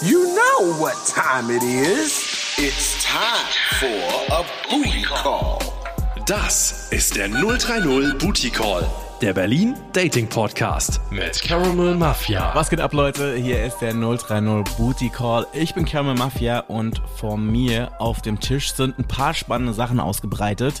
You know what time it is. It's time for a booty call. Das ist der 030 Booty Call, der Berlin Dating Podcast mit Caramel Mafia. Was geht ab, Leute? Hier ist der 030 Booty Call. Ich bin Caramel Mafia und vor mir auf dem Tisch sind ein paar spannende Sachen ausgebreitet.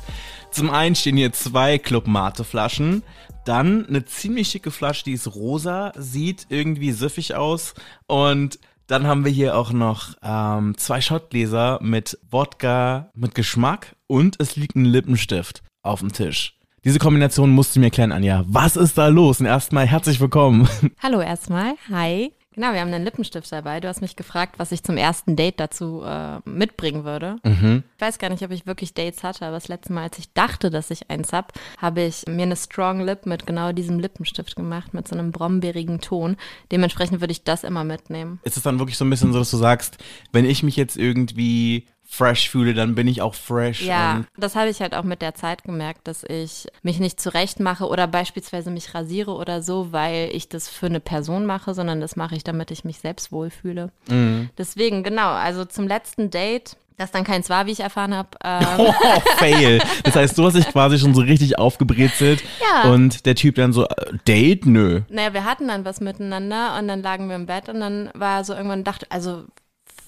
Zum einen stehen hier zwei Club Mate Flaschen, dann eine ziemlich schicke Flasche, die ist rosa, sieht irgendwie süffig aus und dann haben wir hier auch noch ähm, zwei Shotgläser mit Wodka mit Geschmack und es liegt ein Lippenstift auf dem Tisch. Diese Kombination musst du mir erklären, Anja. Was ist da los? Und erstmal herzlich willkommen. Hallo erstmal. Hi. Genau, wir haben einen Lippenstift dabei. Du hast mich gefragt, was ich zum ersten Date dazu äh, mitbringen würde. Mhm. Ich weiß gar nicht, ob ich wirklich Dates hatte, aber das letzte Mal, als ich dachte, dass ich eins habe, habe ich mir eine Strong Lip mit genau diesem Lippenstift gemacht, mit so einem brombeerigen Ton. Dementsprechend würde ich das immer mitnehmen. Ist es dann wirklich so ein bisschen so, dass du sagst, wenn ich mich jetzt irgendwie fresh fühle, dann bin ich auch fresh. Ja, das habe ich halt auch mit der Zeit gemerkt, dass ich mich nicht zurecht mache oder beispielsweise mich rasiere oder so, weil ich das für eine Person mache, sondern das mache ich, damit ich mich selbst wohlfühle. Mhm. Deswegen, genau, also zum letzten Date, das dann keins war, wie ich erfahren habe, ähm, Oh, fail. Das heißt, du hast dich quasi schon so richtig aufgebrezelt Ja. und der Typ dann so, äh, Date? Nö. naja, wir hatten dann was miteinander und dann lagen wir im Bett und dann war er so irgendwann, dachte, also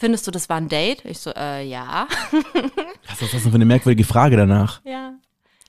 findest du, das war ein Date? Ich so, äh, ja. Was ist das denn für eine merkwürdige Frage danach? Ja.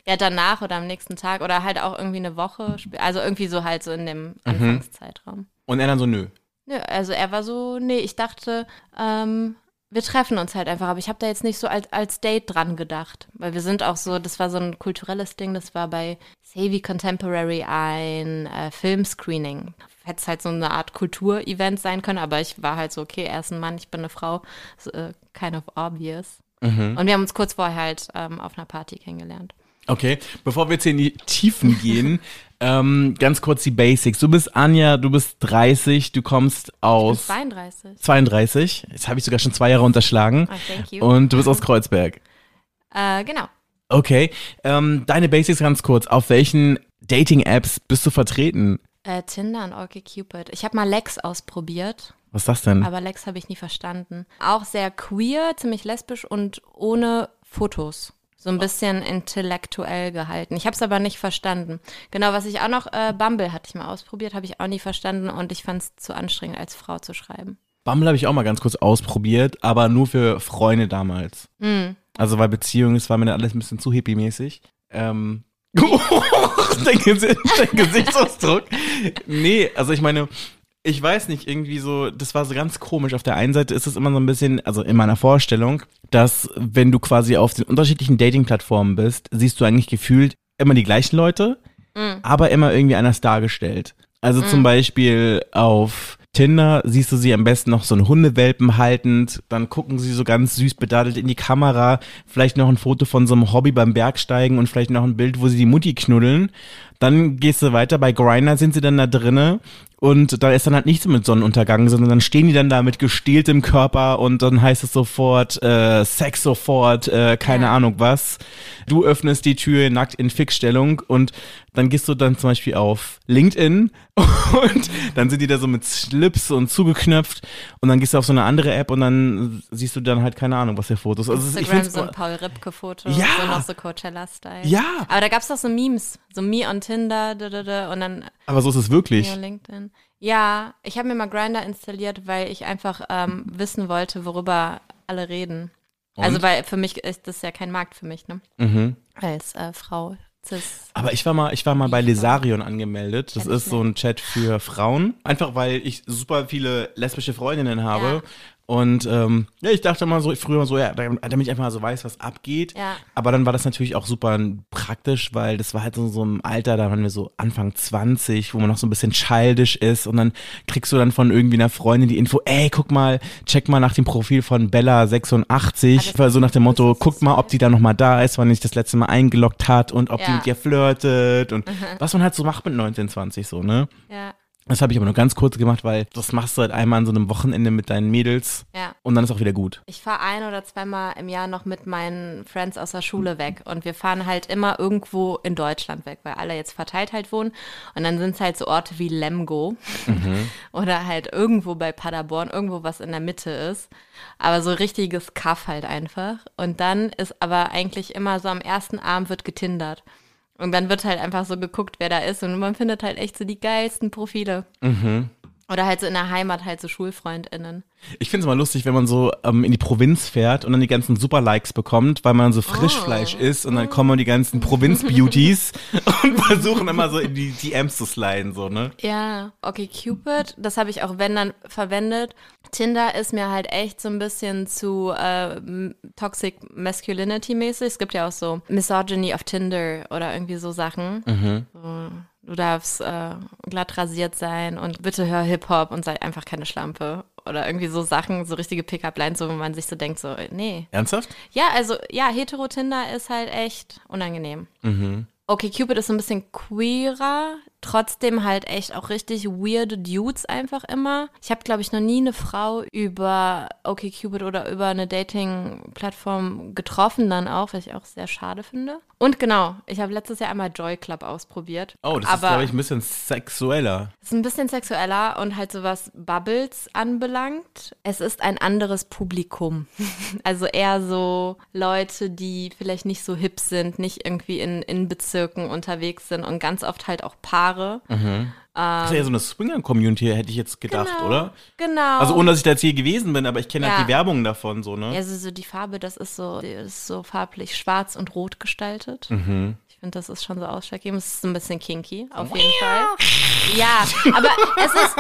Ja, danach oder am nächsten Tag oder halt auch irgendwie eine Woche, also irgendwie so halt so in dem Anfangszeitraum. Und er dann so, nö. Nö, also er war so, nee, ich dachte, ähm, wir treffen uns halt einfach, aber ich habe da jetzt nicht so als, als Date dran gedacht, weil wir sind auch so, das war so ein kulturelles Ding, das war bei Savvy Contemporary ein äh, Filmscreening. Hätte es halt so eine Art Kulturevent sein können, aber ich war halt so, okay, er ist ein Mann, ich bin eine Frau, so, äh, kind of obvious. Und wir haben uns kurz vorher halt ähm, auf einer Party kennengelernt. Okay, bevor wir jetzt hier in die Tiefen gehen, ähm, ganz kurz die Basics. Du bist Anja, du bist 30, du kommst aus 32. 32. Jetzt habe ich sogar schon zwei Jahre unterschlagen. Ah, thank you. Und du bist aus Kreuzberg. Äh, genau. Okay, ähm, deine Basics ganz kurz. Auf welchen Dating-Apps bist du vertreten? Äh, Tinder und OkCupid. Ich habe mal Lex ausprobiert. Was ist das denn? Aber Lex habe ich nie verstanden. Auch sehr queer, ziemlich lesbisch und ohne Fotos. So ein bisschen intellektuell gehalten. Ich habe es aber nicht verstanden. Genau, was ich auch noch, äh, Bumble hatte ich mal ausprobiert, habe ich auch nie verstanden und ich fand es zu anstrengend, als Frau zu schreiben. Bumble habe ich auch mal ganz kurz ausprobiert, aber nur für Freunde damals. Hm. Also weil Beziehung, es war mir dann alles ein bisschen zu hippie-mäßig. Ähm, dein, Gesi dein Gesichtsausdruck. Nee, also ich meine, ich weiß nicht, irgendwie so, das war so ganz komisch. Auf der einen Seite ist es immer so ein bisschen, also in meiner Vorstellung, dass wenn du quasi auf den unterschiedlichen Dating-Plattformen bist, siehst du eigentlich gefühlt immer die gleichen Leute, aber immer irgendwie anders dargestellt. Also zum Beispiel auf Tinder siehst du sie am besten noch so einen Hundewelpen haltend, dann gucken sie so ganz süß bedaddelt in die Kamera, vielleicht noch ein Foto von so einem Hobby beim Bergsteigen und vielleicht noch ein Bild, wo sie die Mutti knuddeln. Dann gehst du weiter, bei Grindr sind sie dann da drinne und da ist dann halt nichts mit Sonnenuntergang, sondern dann stehen die dann da mit gestähltem Körper und dann heißt es sofort, äh, Sex sofort, äh, keine Ahnung was. Du öffnest die Tür nackt in Fixstellung und dann gehst du dann zum Beispiel auf LinkedIn und dann sind die da so mit Slips und zugeknöpft und dann gehst du auf so eine andere App und dann siehst du dann halt keine Ahnung, was für Fotos. Also ich Instagram find's so ein Paul Ripke-Foto, Ja. so noch so Coachella-Style. Ja. Aber da gab es doch so Memes, so Me on Tinder da, da, da, und dann aber so ist es wirklich. Ja, LinkedIn. Ja, ich habe mir mal Grinder installiert, weil ich einfach ähm, wissen wollte, worüber alle reden. Also weil für mich ist das ja kein Markt für mich, ne? Mhm. Als äh, Frau. Cis. Aber ich war mal, ich war mal bei Lesarion angemeldet. Das ist so ein Chat für Frauen. Einfach weil ich super viele lesbische Freundinnen habe. Ja. Und ähm, ja, ich dachte mal so, früher so, ja, damit ich einfach mal so weiß, was abgeht. Ja. Aber dann war das natürlich auch super praktisch, weil das war halt so, so im Alter, da waren wir so Anfang 20, wo man noch so ein bisschen childish ist und dann kriegst du dann von irgendwie einer Freundin die Info, ey, guck mal, check mal nach dem Profil von Bella86, Ah, das- so nach dem Motto, guck mal, ob die da nochmal da ist, wann die sich das letzte Mal eingeloggt hat und ob die Ja. mit dir flirtet und was man halt so macht mit 19, 20 so, ne? Ja. Das habe ich aber nur ganz kurz gemacht, weil das machst du halt einmal an so einem Wochenende mit deinen Mädels Ja. und dann ist auch wieder gut. Ich fahre ein oder zweimal im Jahr noch mit meinen Friends aus der Schule weg und wir fahren halt immer irgendwo in Deutschland weg, weil alle jetzt verteilt halt wohnen und dann sind es halt so Orte wie Lemgo oder halt irgendwo bei Paderborn, irgendwo was in der Mitte ist, aber so richtiges Kaff halt einfach und dann ist aber eigentlich immer so am ersten Abend wird getindert. Und dann wird halt einfach so geguckt, wer da ist. Und man findet halt echt so die geilsten Profile. Oder halt so in der Heimat halt so SchulfreundInnen. Ich finde es immer lustig, wenn man so ähm, in die Provinz fährt und dann die ganzen Super-Likes bekommt, weil man so Frischfleisch Oh. isst und dann kommen die ganzen Provinz-Beauties und versuchen immer so in die DMs zu sliden, so, ne? Ja, okay, Cupid, das habe ich auch wenn dann verwendet. Tinder ist mir halt echt so ein bisschen zu äh, Toxic Masculinity mäßig. Es gibt ja auch so Misogyny auf Tinder oder irgendwie so Sachen. So, du darfst äh, glatt rasiert sein und bitte hör Hip-Hop und sei einfach keine Schlampe. Oder irgendwie so Sachen, so richtige Pickup-Lines, so, wo man sich so denkt, so, äh, nee. Ernsthaft? Ja, also, ja, Hetero-Tinder ist halt echt unangenehm. Okay, Cupid ist so ein bisschen queerer, trotzdem halt echt auch richtig weirde Dudes einfach immer. Ich habe, glaube ich, noch nie eine Frau über Okay Cupid oder über eine Dating-Plattform getroffen dann auch, was ich auch sehr schade finde. Und genau, ich habe letztes Jahr einmal Joy Club ausprobiert. Oh, das ist, aber glaube ich, ein bisschen sexueller. ist ein bisschen sexueller und halt so was Bubbles anbelangt. Es ist ein anderes Publikum. Also eher so Leute, die vielleicht nicht so hip sind, nicht irgendwie in, in Bezirken unterwegs sind und ganz oft halt auch Paare. Das ist ja so eine Swinger-Community, hätte ich jetzt gedacht, Genau. oder? Genau. Also ohne, dass ich da jetzt hier gewesen bin, aber ich kenne halt Ja. die Werbung davon, so, ne? Ja, also so die Farbe, das ist so, ist so farblich schwarz und rot gestaltet. Mhm. Ich finde, das ist schon so ausschlaggebend. Es ist ein bisschen kinky, auf jeden Fall. Ja, aber es ist,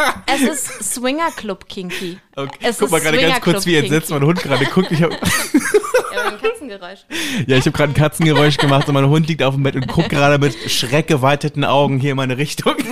es ist Swinger Club kinky. Okay. Es Guck mal gerade ganz Swingerclub kurz, wie entsetzt mein Hund gerade guckt. Ich hab, Ja, ein Katzengeräusch. ja, ich habe gerade ein Katzengeräusch gemacht und mein Hund liegt auf dem Bett und guckt gerade mit schreckgeweiteten Augen hier in meine Richtung.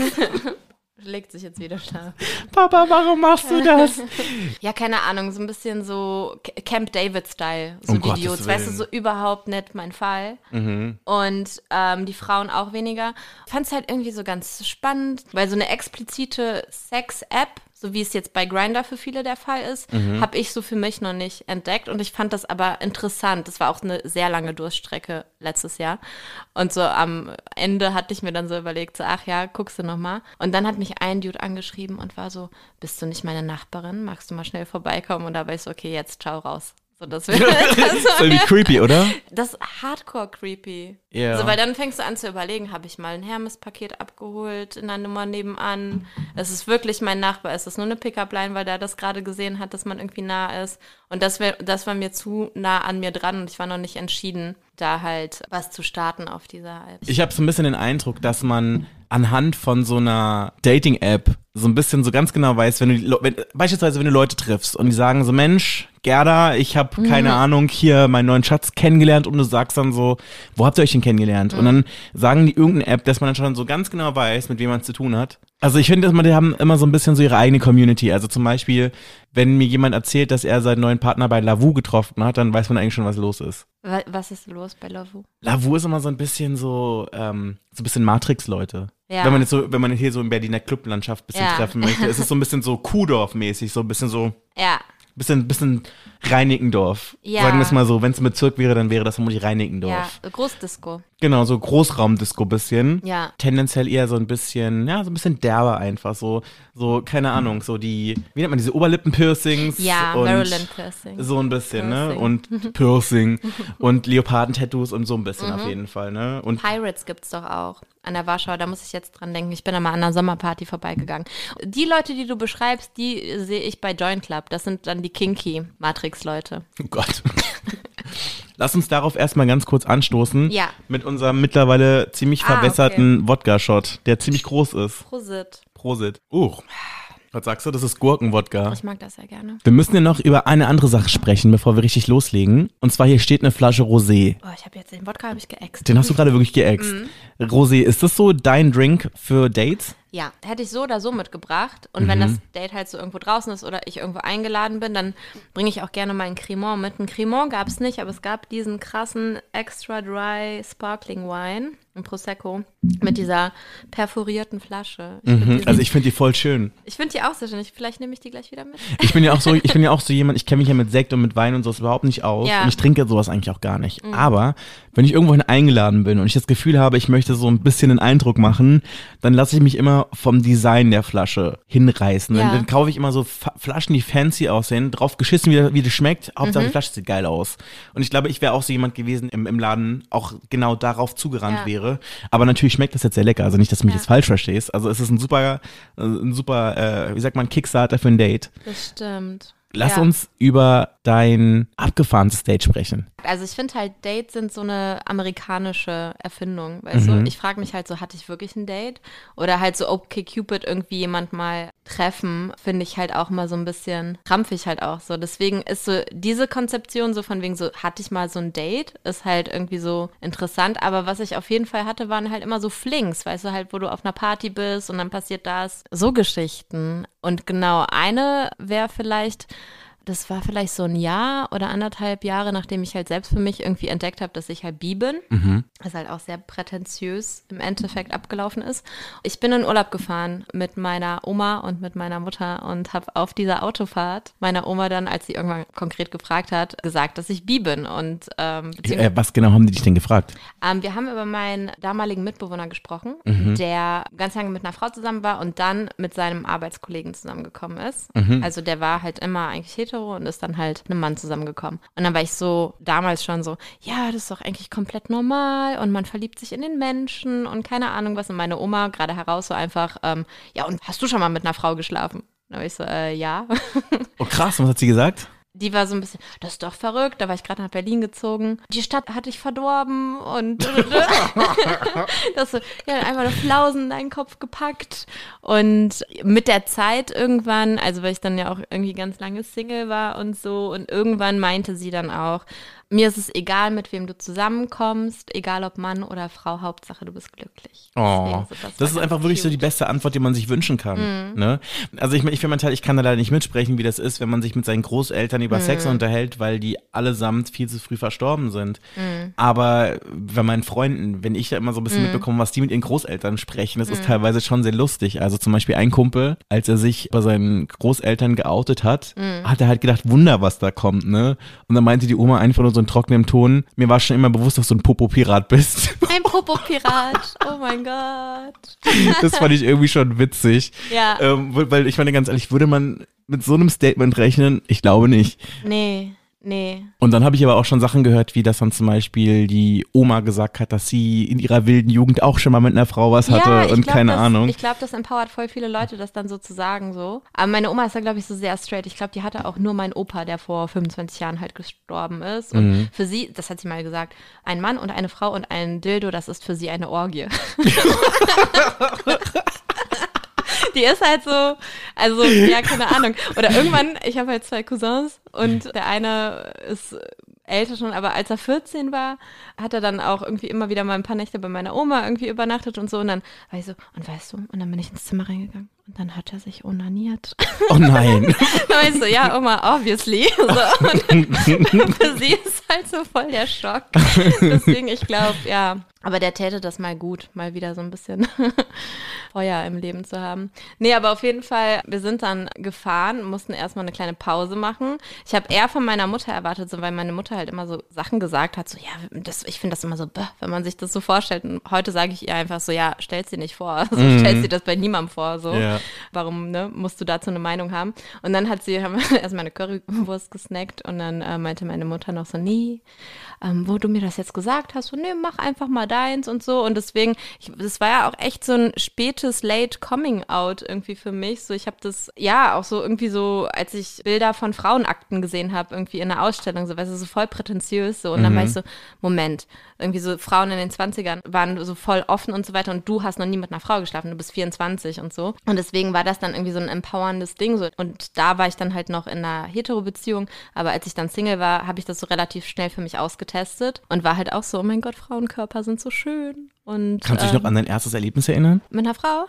Legt sich jetzt wieder schlafen. Papa, warum machst du das? Ja, keine Ahnung, so ein bisschen so Camp David-Style, so Um Videos. Weißt du, so überhaupt nicht mein Fall. Und ähm, die Frauen auch weniger. Fand es halt irgendwie so ganz spannend, weil so eine explizite Sex-App, so wie es jetzt bei Grindr für viele der Fall ist, habe ich so für mich noch nicht entdeckt. Und ich fand das aber interessant. Das war auch eine sehr lange Durststrecke letztes Jahr. Und so am Ende hatte ich mir dann so überlegt, so, ach ja, guckst du noch mal. Und dann hat mich ein Dude angeschrieben und war so, bist du nicht meine Nachbarin? Magst du mal schnell vorbeikommen? Und da war ich so, okay, jetzt ciao raus. So, das, das, Das ist irgendwie creepy, oder? das ist hardcore creepy. Ja. Also, weil dann fängst du an zu überlegen, habe ich mal ein Hermes-Paket abgeholt in der Nummer nebenan? Es ist wirklich mein Nachbar. Ist das nur eine Pickup-Line, weil der das gerade gesehen hat, dass man irgendwie nah ist? Und das, wär, das war mir zu nah an mir dran und ich war noch nicht entschieden, da halt was zu starten auf dieser App. Ich habe so ein bisschen den Eindruck, dass man anhand von so einer Dating-App so ein bisschen so ganz genau weiß, wenn du wenn, beispielsweise wenn du Leute triffst und die sagen so Mensch Gerda, ich habe keine Ahnung hier meinen neuen Schatz kennengelernt und du sagst dann so, wo habt ihr euch denn kennengelernt? Und dann sagen die irgendeine App, dass man dann schon so ganz genau weiß, mit wem man es zu tun hat. Also ich finde, dass man die haben immer so ein bisschen so ihre eigene Community. Also zum Beispiel, wenn mir jemand erzählt, dass er seinen neuen Partner bei Lavu getroffen hat, dann weiß man eigentlich schon, was los ist. Wa- Was ist los bei Lovu? Lavu ist immer so ein bisschen so, ähm, so ein bisschen Matrix-Leute. Ja. Wenn man jetzt so, wenn man hier so in Berliner Clublandschaft ein bisschen Ja. treffen möchte, ist es so ein bisschen so Kuhdorf-mäßig, so ein bisschen so, Ja, bisschen, bisschen Reinickendorf. Ja. Sagen wir es mal so, wenn es ein Bezirk wäre, dann wäre das vermutlich ja, Reinickendorf. Großdisco. Genau, so Großraumdisco bisschen. Ja. Tendenziell eher so ein bisschen, ja, so ein bisschen derber einfach, so, so, keine Ahnung, so die, wie nennt man diese Oberlippenpiercings? Ja, Marilyn Piercing. So ein bisschen, ne? Piercing. Und Piercing und Leopardentattoos und so ein bisschen Mhm. auf jeden Fall, ne? Und Pirates gibt's doch auch an der Warschau, da muss ich jetzt dran denken. Ich bin da mal an einer Sommerparty vorbeigegangen. Die Leute, die du beschreibst, die sehe ich bei Joint Club. Das sind dann die kinky Matrix-Leute. Oh Gott. Lass uns darauf erstmal ganz kurz anstoßen. Ja. Mit unserem mittlerweile ziemlich Ah, verbesserten Wodka-Shot, der ziemlich groß ist. Prosit. Prosit. Uh. Was sagst du? Das ist Gurkenwodka. Ich mag das sehr gerne. Wir müssen ja noch über eine andere Sache sprechen, bevor wir richtig loslegen. Und zwar hier steht eine Flasche Rosé. Oh, ich habe jetzt den Wodka habe ich geäxt. Den hast du gerade wirklich geäxt. Mhm. Rosé, ist das so dein Drink für Dates? Ja, hätte ich so oder so mitgebracht. Und wenn das Date halt so irgendwo draußen ist oder ich irgendwo eingeladen bin, dann bringe ich auch gerne mal ein Cremant mit. Ein Cremant gab es nicht, aber es gab diesen krassen Extra Dry Sparkling Wine, ein Prosecco, mit dieser perforierten Flasche. Ich Mhm. finde Also ich finde die voll schön. ich find die auch sehr schön. Ich, vielleicht nehme ich die gleich wieder mit. Ich bin ja auch so, ich bin ja auch so jemand, ich kenne mich ja mit Sekt und mit Wein und sowas überhaupt nicht aus. Ja. Mhm. Und ich trinke sowas eigentlich auch gar nicht. Aber wenn ich irgendwohin eingeladen bin und ich das Gefühl habe, ich möchte so ein bisschen einen Eindruck machen, dann lasse ich mich immer vom Design der Flasche hinreißen. Ja. Dann, dann kaufe ich immer so Fa Flaschen, die fancy aussehen, drauf geschissen, wie, wie das schmeckt. Hauptsache Mhm. die Flasche sieht geil aus. Und ich glaube, ich wäre auch so jemand gewesen im, im Laden, auch genau darauf zugerannt Ja. wäre. Aber natürlich schmeckt das jetzt sehr lecker. Also nicht, dass du mich Ja. jetzt falsch verstehst. Also es ist ein super, äh, ein super, äh, wie sagt man, Kickstarter für ein Date. Das stimmt. Lass Ja. uns über dein abgefahrenes Date sprechen. Also ich finde halt, Dates sind so eine amerikanische Erfindung, weißt Mhm. du? Ich frage mich halt so, hatte ich wirklich ein Date? Oder halt so, okay, Cupid irgendwie jemand mal treffen, finde ich halt auch mal so ein bisschen krampfig halt auch so. Deswegen ist so diese Konzeption so von wegen so, hatte ich mal so ein Date, ist halt irgendwie so interessant. Aber was ich auf jeden Fall hatte, waren halt immer so Flings, weißt du, halt, wo du auf einer Party bist und dann passiert das. So Geschichten. Und genau, eine wäre vielleicht das war vielleicht so ein Jahr oder anderthalb Jahre, nachdem ich halt selbst für mich irgendwie entdeckt habe, dass ich halt bi bin. Was halt auch sehr prätentiös im Endeffekt abgelaufen ist. Ich bin in Urlaub gefahren mit meiner Oma und mit meiner Mutter und habe auf dieser Autofahrt meiner Oma dann, als sie irgendwann konkret gefragt hat, gesagt, dass ich bi bin. Und ähm, Äh, was genau haben die dich denn gefragt? ähm, wir haben über meinen damaligen Mitbewohner gesprochen, Mhm. der ganz lange mit einer Frau zusammen war und dann mit seinem Arbeitskollegen zusammengekommen ist. Mhm. Also der war halt immer eigentlich hetero und ist dann halt mit einem Mann zusammengekommen. Und dann war ich so damals schon so, ja, das ist doch eigentlich komplett normal und man verliebt sich in den Menschen und keine Ahnung was. Und meine Oma gerade heraus so einfach, ähm, ja, und hast du schon mal mit einer Frau geschlafen? Da war ich so, äh, ja. Oh krass, was hat sie gesagt? Die war so ein bisschen, das ist doch verrückt, da war ich gerade nach Berlin gezogen. Die Stadt hatte ich verdorben und das so, ja, einmal eine Flausen in deinen Kopf gepackt. Und mit der Zeit irgendwann, also weil ich dann ja auch irgendwie ganz lange Single war und so, und irgendwann meinte sie dann auch, mir ist es egal, mit wem du zusammenkommst, egal ob Mann oder Frau, Hauptsache du bist glücklich. Oh, das, ist einfach wirklich so die cute. Mhm. beste Antwort, die man sich wünschen kann. Ne? Also ich, ich für meinen Teil, ich kann da leider nicht mitsprechen, wie das ist, wenn man sich mit seinen Großeltern über Sex Mhm. unterhält, weil die allesamt viel zu früh verstorben sind. Mhm. Aber bei meinen Freunden, wenn ich da immer so ein bisschen mitbekomme, was die mit ihren Großeltern sprechen, das Mhm. ist teilweise schon sehr lustig. Also zum Beispiel ein Kumpel, als er sich bei seinen Großeltern geoutet hat, Mhm. hat er halt gedacht, Wunder, was da kommt, ne? Und dann meinte die Oma einfach nur so in trockenem Ton, mir war schon immer bewusst, dass du ein Popo-Pirat bist. Ein Popo-Pirat, oh mein Gott. Das fand ich irgendwie schon witzig. Ja. Ähm, weil weil ich meine ganz ehrlich, würde man mit so einem Statement rechnen? Ich glaube nicht. Nee, nee. Und dann habe ich aber auch schon Sachen gehört, wie dass dann zum Beispiel die Oma gesagt hat, dass sie in ihrer wilden Jugend auch schon mal mit einer Frau was hatte ich und glaub, keine das, Ahnung. Ich glaube, das empowert voll viele Leute, das dann so zu sagen so. Aber meine Oma ist da, glaube ich, so sehr straight. Ich glaube, die hatte auch nur meinen Opa, der vor 25 Jahren halt gestorben ist. Und Mhm. für sie, das hat sie mal gesagt, ein Mann und eine Frau und ein Dildo, das ist für sie eine Orgie. Die ist halt so, also, ja, keine Ahnung. Oder irgendwann, ich habe halt zwei Cousins und der eine ist älter schon, aber als er 14 war, hat er dann auch irgendwie immer wieder mal ein paar Nächte bei meiner Oma irgendwie übernachtet und so. Und dann war ich so, und weißt du, und dann bin ich ins Zimmer reingegangen und dann hat er sich onaniert. Oh nein. dann war ich so, ja, Oma, obviously. So, und für sie ist halt so voll der Schock. Deswegen, ich glaube, ja. Aber der täte das mal gut, mal wieder so ein bisschen Feuer im Leben zu haben. Nee, aber auf jeden Fall, wir sind dann gefahren, mussten erstmal eine kleine Pause machen. Ich habe eher von meiner Mutter erwartet, so, weil meine Mutter halt immer so Sachen gesagt hat, so, ja, das, ich finde das immer so, bäh, wenn man sich das so vorstellt. Und heute sage ich ihr einfach so, ja, stell's dir nicht vor. So, stellst dir das bei niemandem vor, so. Ja. Warum, ne, musst du dazu eine Meinung haben? Und dann hat sie, haben wir erstmal eine Currywurst gesnackt und dann äh, meinte meine Mutter noch so, nee, ähm, wo du mir das jetzt gesagt hast, so, nee, mach einfach mal deins und so. Und deswegen, ich, das war ja auch echt so ein spätes Late Coming Out irgendwie für mich. So, ich habe das, ja, auch so irgendwie so, als ich Bilder von Frauenakten gesehen habe, irgendwie in einer Ausstellung, so, weißt du, so voll prätentiös so. Und dann war ich so, Moment, irgendwie so Frauen in den 20ern waren so voll offen und so weiter und du hast noch nie mit einer Frau geschlafen, du bist 24 und so. Und deswegen war das dann irgendwie so ein empowerndes Ding so. Und da war ich dann halt noch in einer Hetero-Beziehung, aber als ich dann Single war, habe ich das so relativ schnell für mich ausgetestet und war halt auch so, oh mein Gott, Frauenkörper sind so schön Und, Kannst du dich ähm, noch an dein erstes Erlebnis erinnern? Mit einer Frau?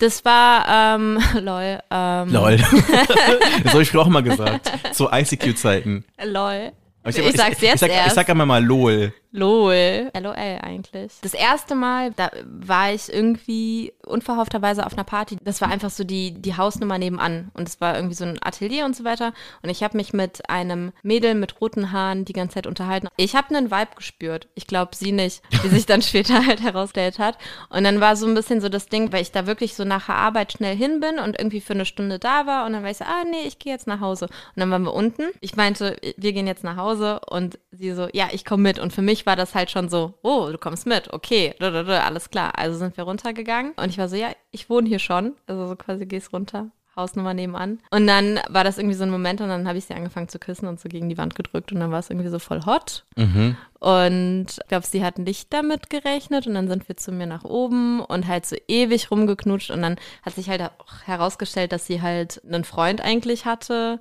Das war, ähm, lol, ähm, Lol. das habe ich früher auch mal gesagt. Zu ICQ-Zeiten. lol. Aber Ich sag's jetzt ich sag, erst. Ich sag einmal mal LOL. LOL. LOL eigentlich. Das erste Mal, da war ich irgendwie unverhoffterweise auf einer Party. Das war einfach so die, die Hausnummer nebenan. Und es war irgendwie so ein Atelier und so weiter. Und ich habe mich mit einem Mädel mit roten Haaren die ganze Zeit unterhalten. Ich habe einen Vibe gespürt. Ich glaube, sie nicht, wie sich dann später halt herausgestellt hat. Und dann war so ein bisschen so das Ding, weil ich da wirklich so nach der Arbeit schnell hin bin und irgendwie für eine Stunde da war. Und dann war ich so, ah nee, ich gehe jetzt nach Hause. Und dann waren wir unten. Ich meinte, wir gehen jetzt nach Hause. Und sie so, ja, ich komme mit. Und für mich war das halt schon so, oh, du kommst mit, okay, alles klar. Also sind wir runtergegangen. Und ich war so, ja, ich wohne hier schon. Also so quasi gehst runter. Hausnummer nebenan. Und dann war das irgendwie so ein Moment und dann habe ich sie angefangen zu küssen und so gegen die Wand gedrückt und dann war es irgendwie so voll hot. Und ich glaube, sie hat nicht damit gerechnet und dann sind wir zu mir nach oben und halt so ewig rumgeknutscht und dann hat sich halt auch herausgestellt, dass sie halt einen Freund eigentlich hatte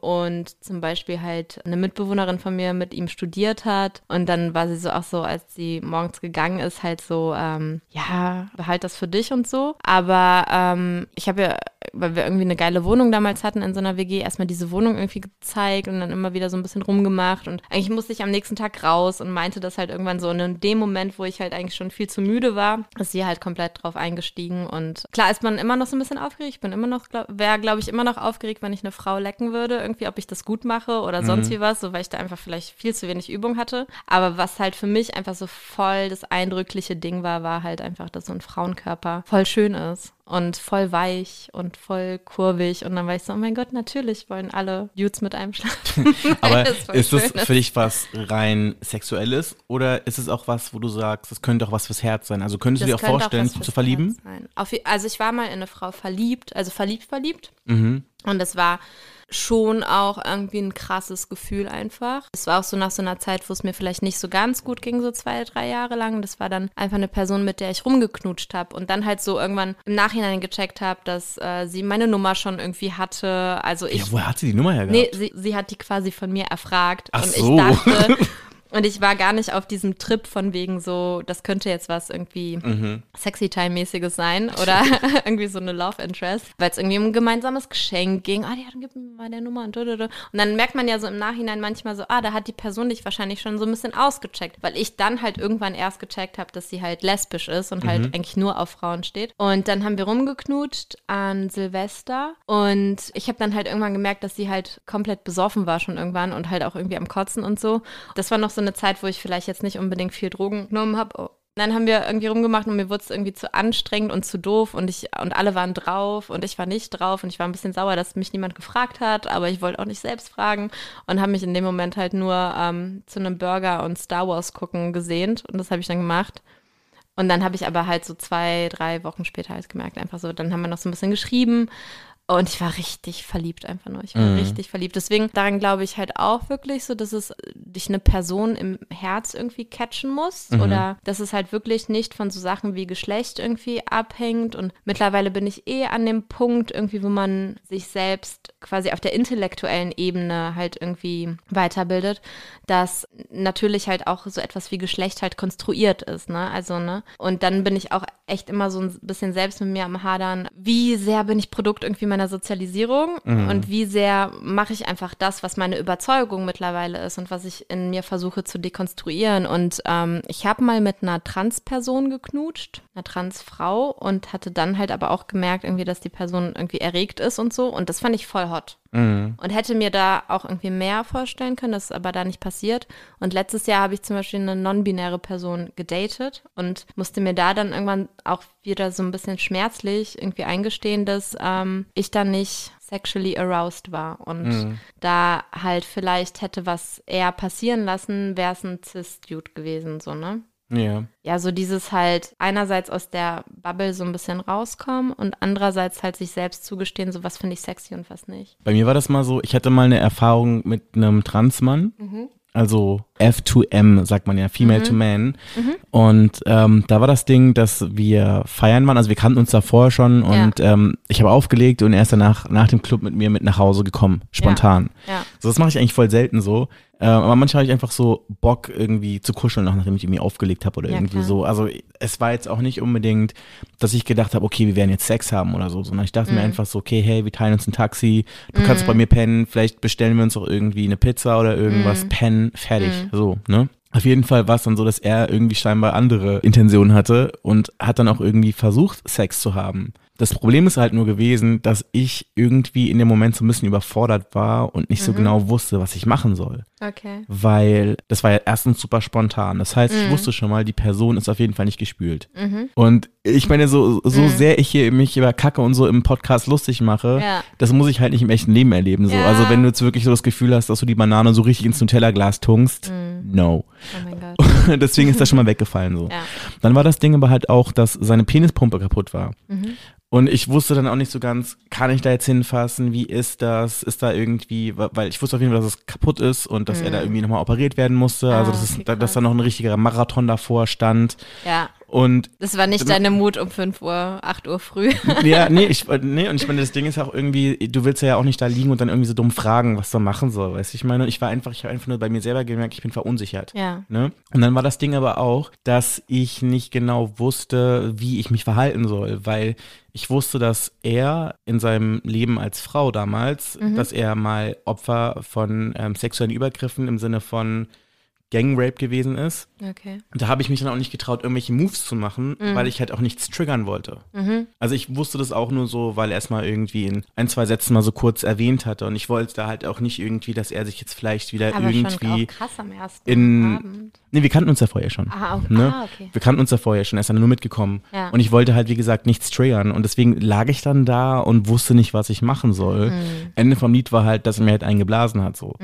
und zum Beispiel halt eine Mitbewohnerin von mir mit ihm studiert hat und dann war sie so auch so, als sie morgens gegangen ist, halt so, ähm, ja, behalt das für dich und so. Aber ähm, ich habe ja, weil wir irgendwie eine geile Wohnung damals hatten in so einer WG, erstmal diese Wohnung irgendwie gezeigt und dann immer wieder so ein bisschen rumgemacht und eigentlich musste ich am nächsten Tag raus und meinte das halt irgendwann so. Und in dem Moment, wo ich halt eigentlich schon viel zu müde war, ist sie halt komplett drauf eingestiegen. Und klar ist man immer noch so ein bisschen aufgeregt. Ich bin immer noch, glaub, wäre, glaube ich, immer noch aufgeregt, wenn ich eine Frau lecken würde. Irgendwie, ob ich das gut mache oder sonst wie was, so weil ich da einfach vielleicht viel zu wenig Übung hatte. Aber was halt für mich einfach so voll das eindrückliche Ding war, war halt einfach, dass so ein Frauenkörper voll schön ist und voll weich und voll kurvig. Und dann war ich so, oh mein Gott, natürlich wollen alle Dudes mit einem schlafen. Aber ist das schön für dich was rein Sexuelles oder ist es auch was, wo du sagst, das könnte auch was fürs Herz sein? Also könntest du dir auch vorstellen, fürs zu verlieben? Auf, also ich war mal in eine Frau verliebt, also verliebt, verliebt. Mhm. Und es war schon auch irgendwie ein krasses Gefühl einfach. Es war auch so nach so einer Zeit, wo es mir vielleicht nicht so ganz gut ging, so zwei, drei Jahre lang. Das war dann einfach eine Person, mit der ich rumgeknutscht habe und dann halt so irgendwann im Nachhinein gecheckt habe, dass äh, sie meine Nummer schon irgendwie hatte. Also ich Ja, woher hat sie die Nummer her Nee, gehabt? sie, sie hat die quasi von mir erfragt. Ach und so. ich dachte, und ich war gar nicht auf diesem Trip von wegen so, das könnte jetzt was irgendwie Mhm. sexy time-mäßiges sein oder irgendwie so eine Love Interest, weil es irgendwie um ein gemeinsames Geschenk ging. Ah, die hat, gib mir mal der Nummer und, und, dann merkt man ja so im Nachhinein manchmal so, ah, da hat die Person dich wahrscheinlich schon so ein bisschen ausgecheckt, weil ich dann halt irgendwann erst gecheckt habe, dass sie halt lesbisch ist und halt eigentlich nur auf Frauen steht. Und dann haben wir rumgeknutscht an Silvester und ich habe dann halt irgendwann gemerkt, dass sie halt komplett besoffen war schon irgendwann und halt auch irgendwie am Kotzen und so. Das war noch so eine Zeit, wo ich vielleicht jetzt nicht unbedingt viel Drogen genommen habe. Oh. Dann haben wir irgendwie rumgemacht und mir wurde es irgendwie zu anstrengend und zu doof und ich und alle waren drauf und ich war nicht drauf und ich war ein bisschen sauer, dass mich niemand gefragt hat, aber ich wollte auch nicht selbst fragen und habe mich in dem Moment halt nur ähm, zu einem Burger und Star Wars gucken gesehnt und das habe ich dann gemacht. Und dann habe ich aber halt so zwei, drei Wochen später halt gemerkt, einfach so, dann haben wir noch so ein bisschen geschrieben und ich war richtig verliebt einfach nur. Ich war Mhm. richtig verliebt. Deswegen, daran glaube ich halt auch wirklich so, dass es dich eine Person im Herz irgendwie catchen muss. Mhm. Oder dass es halt wirklich nicht von so Sachen wie Geschlecht irgendwie abhängt. Und mittlerweile bin ich eh an dem Punkt irgendwie, wo man sich selbst quasi auf der intellektuellen Ebene halt irgendwie weiterbildet, dass natürlich halt auch so etwas wie Geschlecht halt konstruiert ist, ne? Also, ne? Und dann bin ich auch echt immer so ein bisschen selbst mit mir am Hadern, wie sehr bin ich Produkt irgendwie meiner Sozialisierung und wie sehr mache ich einfach das, was meine Überzeugung mittlerweile ist und was ich in mir versuche zu dekonstruieren. Und ähm, ich habe mal mit einer Transperson geknutscht, einer Transfrau und hatte dann halt aber auch gemerkt, irgendwie, dass die Person irgendwie erregt ist und so. Und das fand ich voll hot. Mhm. Und hätte mir da auch irgendwie mehr vorstellen können, das ist aber da nicht passiert. Und letztes Jahr habe ich zum Beispiel eine non-binäre Person gedatet und musste mir da dann irgendwann auch wieder so ein bisschen schmerzlich irgendwie eingestehen, dass ähm, ich da nicht sexually aroused war. Und da halt vielleicht hätte was eher passieren lassen, wäre es ein Cis-Dude gewesen, so, ne? Ja. ja, so dieses halt einerseits aus der Bubble so ein bisschen rauskommen und andererseits halt sich selbst zugestehen, so was finde ich sexy und was nicht. Bei mir war das mal so, ich hatte mal eine Erfahrung mit einem Transmann. Mhm. Also F2M, sagt man ja, Female to Man. Und ähm, da war das Ding, dass wir feiern waren, also wir kannten uns da vorher schon und ähm, ich habe aufgelegt und er ist danach nach dem Club mit mir mit nach Hause gekommen, spontan. Ja. So, das mache ich eigentlich voll selten so. Ähm, aber manchmal habe ich einfach so Bock, irgendwie zu kuscheln, auch nachdem ich irgendwie aufgelegt habe oder Ja, irgendwie klar. so. Also es war jetzt auch nicht unbedingt, dass ich gedacht habe, okay, wir werden jetzt Sex haben oder so, sondern ich dachte Mhm. mir einfach so, okay, hey, wir teilen uns ein Taxi, du kannst bei mir pennen, vielleicht bestellen wir uns auch irgendwie eine Pizza oder irgendwas, Mhm. pennen, fertig, so, ne? Auf jeden Fall war es dann so, dass er irgendwie scheinbar andere Intentionen hatte und hat dann auch irgendwie versucht, Sex zu haben. Das Problem ist halt nur gewesen, dass ich irgendwie in dem Moment so ein bisschen überfordert war und nicht so Mhm. genau wusste, was ich machen soll. Okay. Weil das war ja erstens super spontan. Das heißt, Mhm. ich wusste schon mal, die Person ist auf jeden Fall nicht gespült. Und ich meine, so, so Mhm. sehr ich hier mich über Kacke und so im Podcast lustig mache, Ja. das muss ich halt nicht im echten Leben erleben. So. Ja. Also wenn du jetzt wirklich so das Gefühl hast, dass du die Banane so richtig ins Nutella-Glas tunkst, no. Oh Deswegen ist das schon mal weggefallen so. Ja. Dann war das Ding aber halt auch, dass seine Penispumpe kaputt war. Mhm. Und ich wusste dann auch nicht so ganz, kann ich da jetzt hinfassen? Wie ist das? Ist da irgendwie, weil ich wusste auf jeden Fall, dass es kaputt ist und dass er da irgendwie nochmal operiert werden musste. also, Mhm. Ah, das ist, okay, da- dass da noch ein richtiger Marathon davor stand. Ja. Und Das war nicht deine Mut um 5 Uhr, 8 Uhr früh. ja, nee, ich, nee, und ich meine, das Ding ist auch irgendwie, du willst ja auch nicht da liegen und dann irgendwie so dumm fragen, was du machen soll, weißt du? Ich meine, ich war einfach, ich habe einfach nur bei mir selber gemerkt, ich bin verunsichert. Ja. Ne? Und dann war das Ding aber auch, dass ich nicht genau wusste, wie ich mich verhalten soll, weil ich wusste, dass er in seinem Leben als Frau damals, dass er mal Opfer von ähm, sexuellen Übergriffen im Sinne von Gangrape gewesen ist. Okay. Und da habe ich mich dann auch nicht getraut, irgendwelche Moves zu machen, weil ich halt auch nichts triggern wollte. Also ich wusste das auch nur so, weil er es mal irgendwie in ein, zwei Sätzen mal so kurz erwähnt hatte. Und ich wollte da halt auch nicht irgendwie, dass er sich jetzt vielleicht wieder Aber schon irgendwie auch krass am ersten in. Abend. Nee, wir kannten uns ja vorher schon. Ah, okay. Ne? ah, okay. Wir kannten uns ja vorher schon, er ist dann nur mitgekommen. Ja. Und ich wollte halt, wie gesagt, nichts triggern. Und deswegen lag ich dann da und wusste nicht, was ich machen soll. Mhm. Ende vom Lied war halt, dass er mir halt einen geblasen hat. So.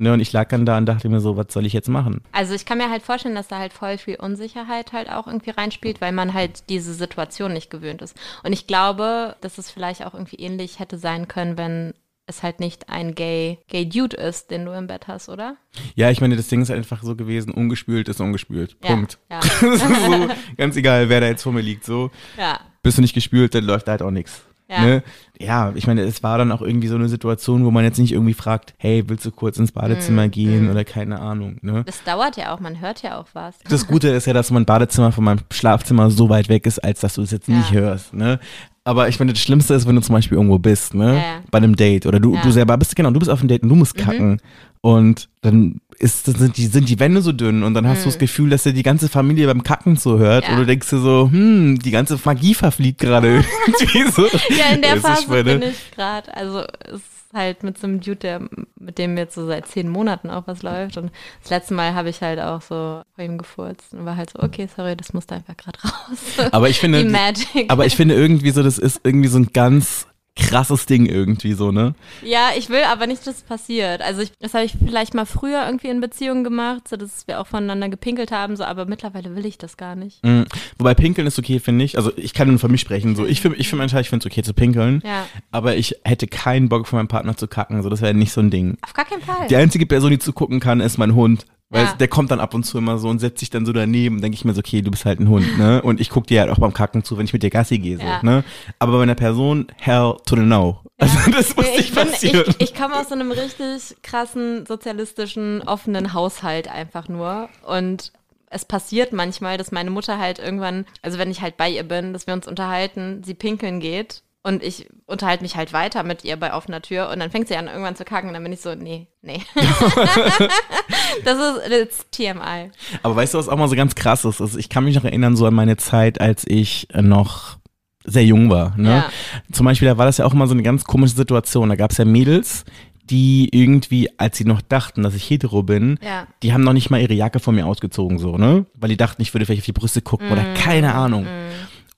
Ne, und ich lag dann da und dachte mir so, was soll ich jetzt machen? Also ich kann mir halt vorstellen, dass da halt voll viel Unsicherheit halt auch irgendwie reinspielt, weil man halt diese Situation nicht gewöhnt ist. Und ich glaube, dass es vielleicht auch irgendwie ähnlich hätte sein können, wenn es halt nicht ein Gay, Gay Dude ist, den du im Bett hast, oder? Ja, ich meine, das Ding ist einfach so gewesen, ungespült ist ungespült. Punkt. ja. so, ganz egal, wer da jetzt vor mir liegt. So, Ja. bist du nicht gespült, dann läuft da halt auch nichts. Ja. Ne? ja, ich meine, es war dann auch irgendwie so eine Situation, wo man jetzt nicht irgendwie fragt, hey, willst du kurz ins Badezimmer Mhm. gehen oder keine Ahnung. Ne? Das dauert ja auch, man hört ja auch was. Das Gute ist ja, dass mein Badezimmer von meinem Schlafzimmer so weit weg ist, als dass du es jetzt nicht Ja. hörst. Ne? Aber ich meine, das Schlimmste ist, wenn du zum Beispiel irgendwo bist, ne? Ja. Bei einem Date oder du, Ja. Mhm. du selber bist, genau, du bist auf einem Date und du musst kacken. Und dann ist, sind, die, sind die Wände so dünn und dann hast du das Gefühl, dass dir die ganze Familie beim Kacken zuhört Mhm. Ja. und du denkst dir so, hm, die ganze Magie verfliegt gerade irgendwie so. Ja, in der Phase bin ich gerade. Also es ist halt mit so einem Dude, der, mit dem jetzt so seit zehn Monaten auch was läuft. Und das letzte Mal habe ich halt auch so vor ihm gefurzt und war halt so, okay, sorry, das musste einfach gerade raus. Aber ich finde, aber ich finde irgendwie so, das ist irgendwie so ein ganz krasses Ding irgendwie so, ne? Ja, ich will aber nicht, dass es passiert. Also ich, das habe ich vielleicht mal früher irgendwie in Beziehungen gemacht, so dass wir auch voneinander gepinkelt haben, so, aber mittlerweile will ich das gar nicht. Mhm. Wobei pinkeln ist okay, finde ich. Also ich kann nur von mir sprechen. So, ich finde, ich finde ich finde es okay zu pinkeln. Ja. Aber ich hätte keinen Bock von meinem Partner zu kacken. So, das wäre nicht so ein Ding. Auf gar keinen Fall. Die einzige Person, die zugucken kann, ist mein Hund. Weil Ja. der kommt dann ab und zu immer so und setzt sich dann so daneben. Denke ich mir so, okay, du bist halt ein Hund, ne? Und ich gucke dir halt auch beim Kacken zu, wenn ich mit dir Gassi gehe, so, Ja. ne? Aber bei einer Person, hell to the no. Also das muss Ja, nicht ich, bin, passieren. ich, ich komme aus so einem richtig krassen, sozialistischen, offenen Haushalt einfach nur. Und es passiert manchmal, dass meine Mutter halt irgendwann, also wenn ich halt bei ihr bin, dass wir uns unterhalten, sie pinkeln geht und ich unterhalte mich halt weiter mit ihr bei offener Tür und dann fängt sie an irgendwann zu kacken und dann bin ich so, nee, nee. das ist TMI. Aber weißt du, was auch mal so ganz krass ist? Also ich kann mich noch erinnern, so an meine Zeit, als ich äh, noch sehr jung war. Ne? Ja. Zum Beispiel, da war das ja auch immer so eine ganz komische Situation. Da gab es ja Mädels, die irgendwie, als sie noch dachten, dass ich hetero bin, Ja. die haben noch nicht mal ihre Jacke von mir ausgezogen, so, ne? Weil die dachten, ich würde vielleicht auf die Brüste gucken oder Mm. keine Ahnung.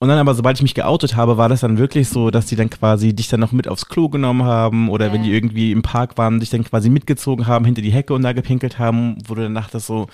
Und dann aber, sobald ich mich geoutet habe, war das dann wirklich so, dass die dann quasi dich dann noch mit aufs Klo genommen haben oder wenn Ja. die irgendwie im Park waren, dich dann quasi mitgezogen haben, hinter die Hecke und da gepinkelt haben, wo du dann dachtest so,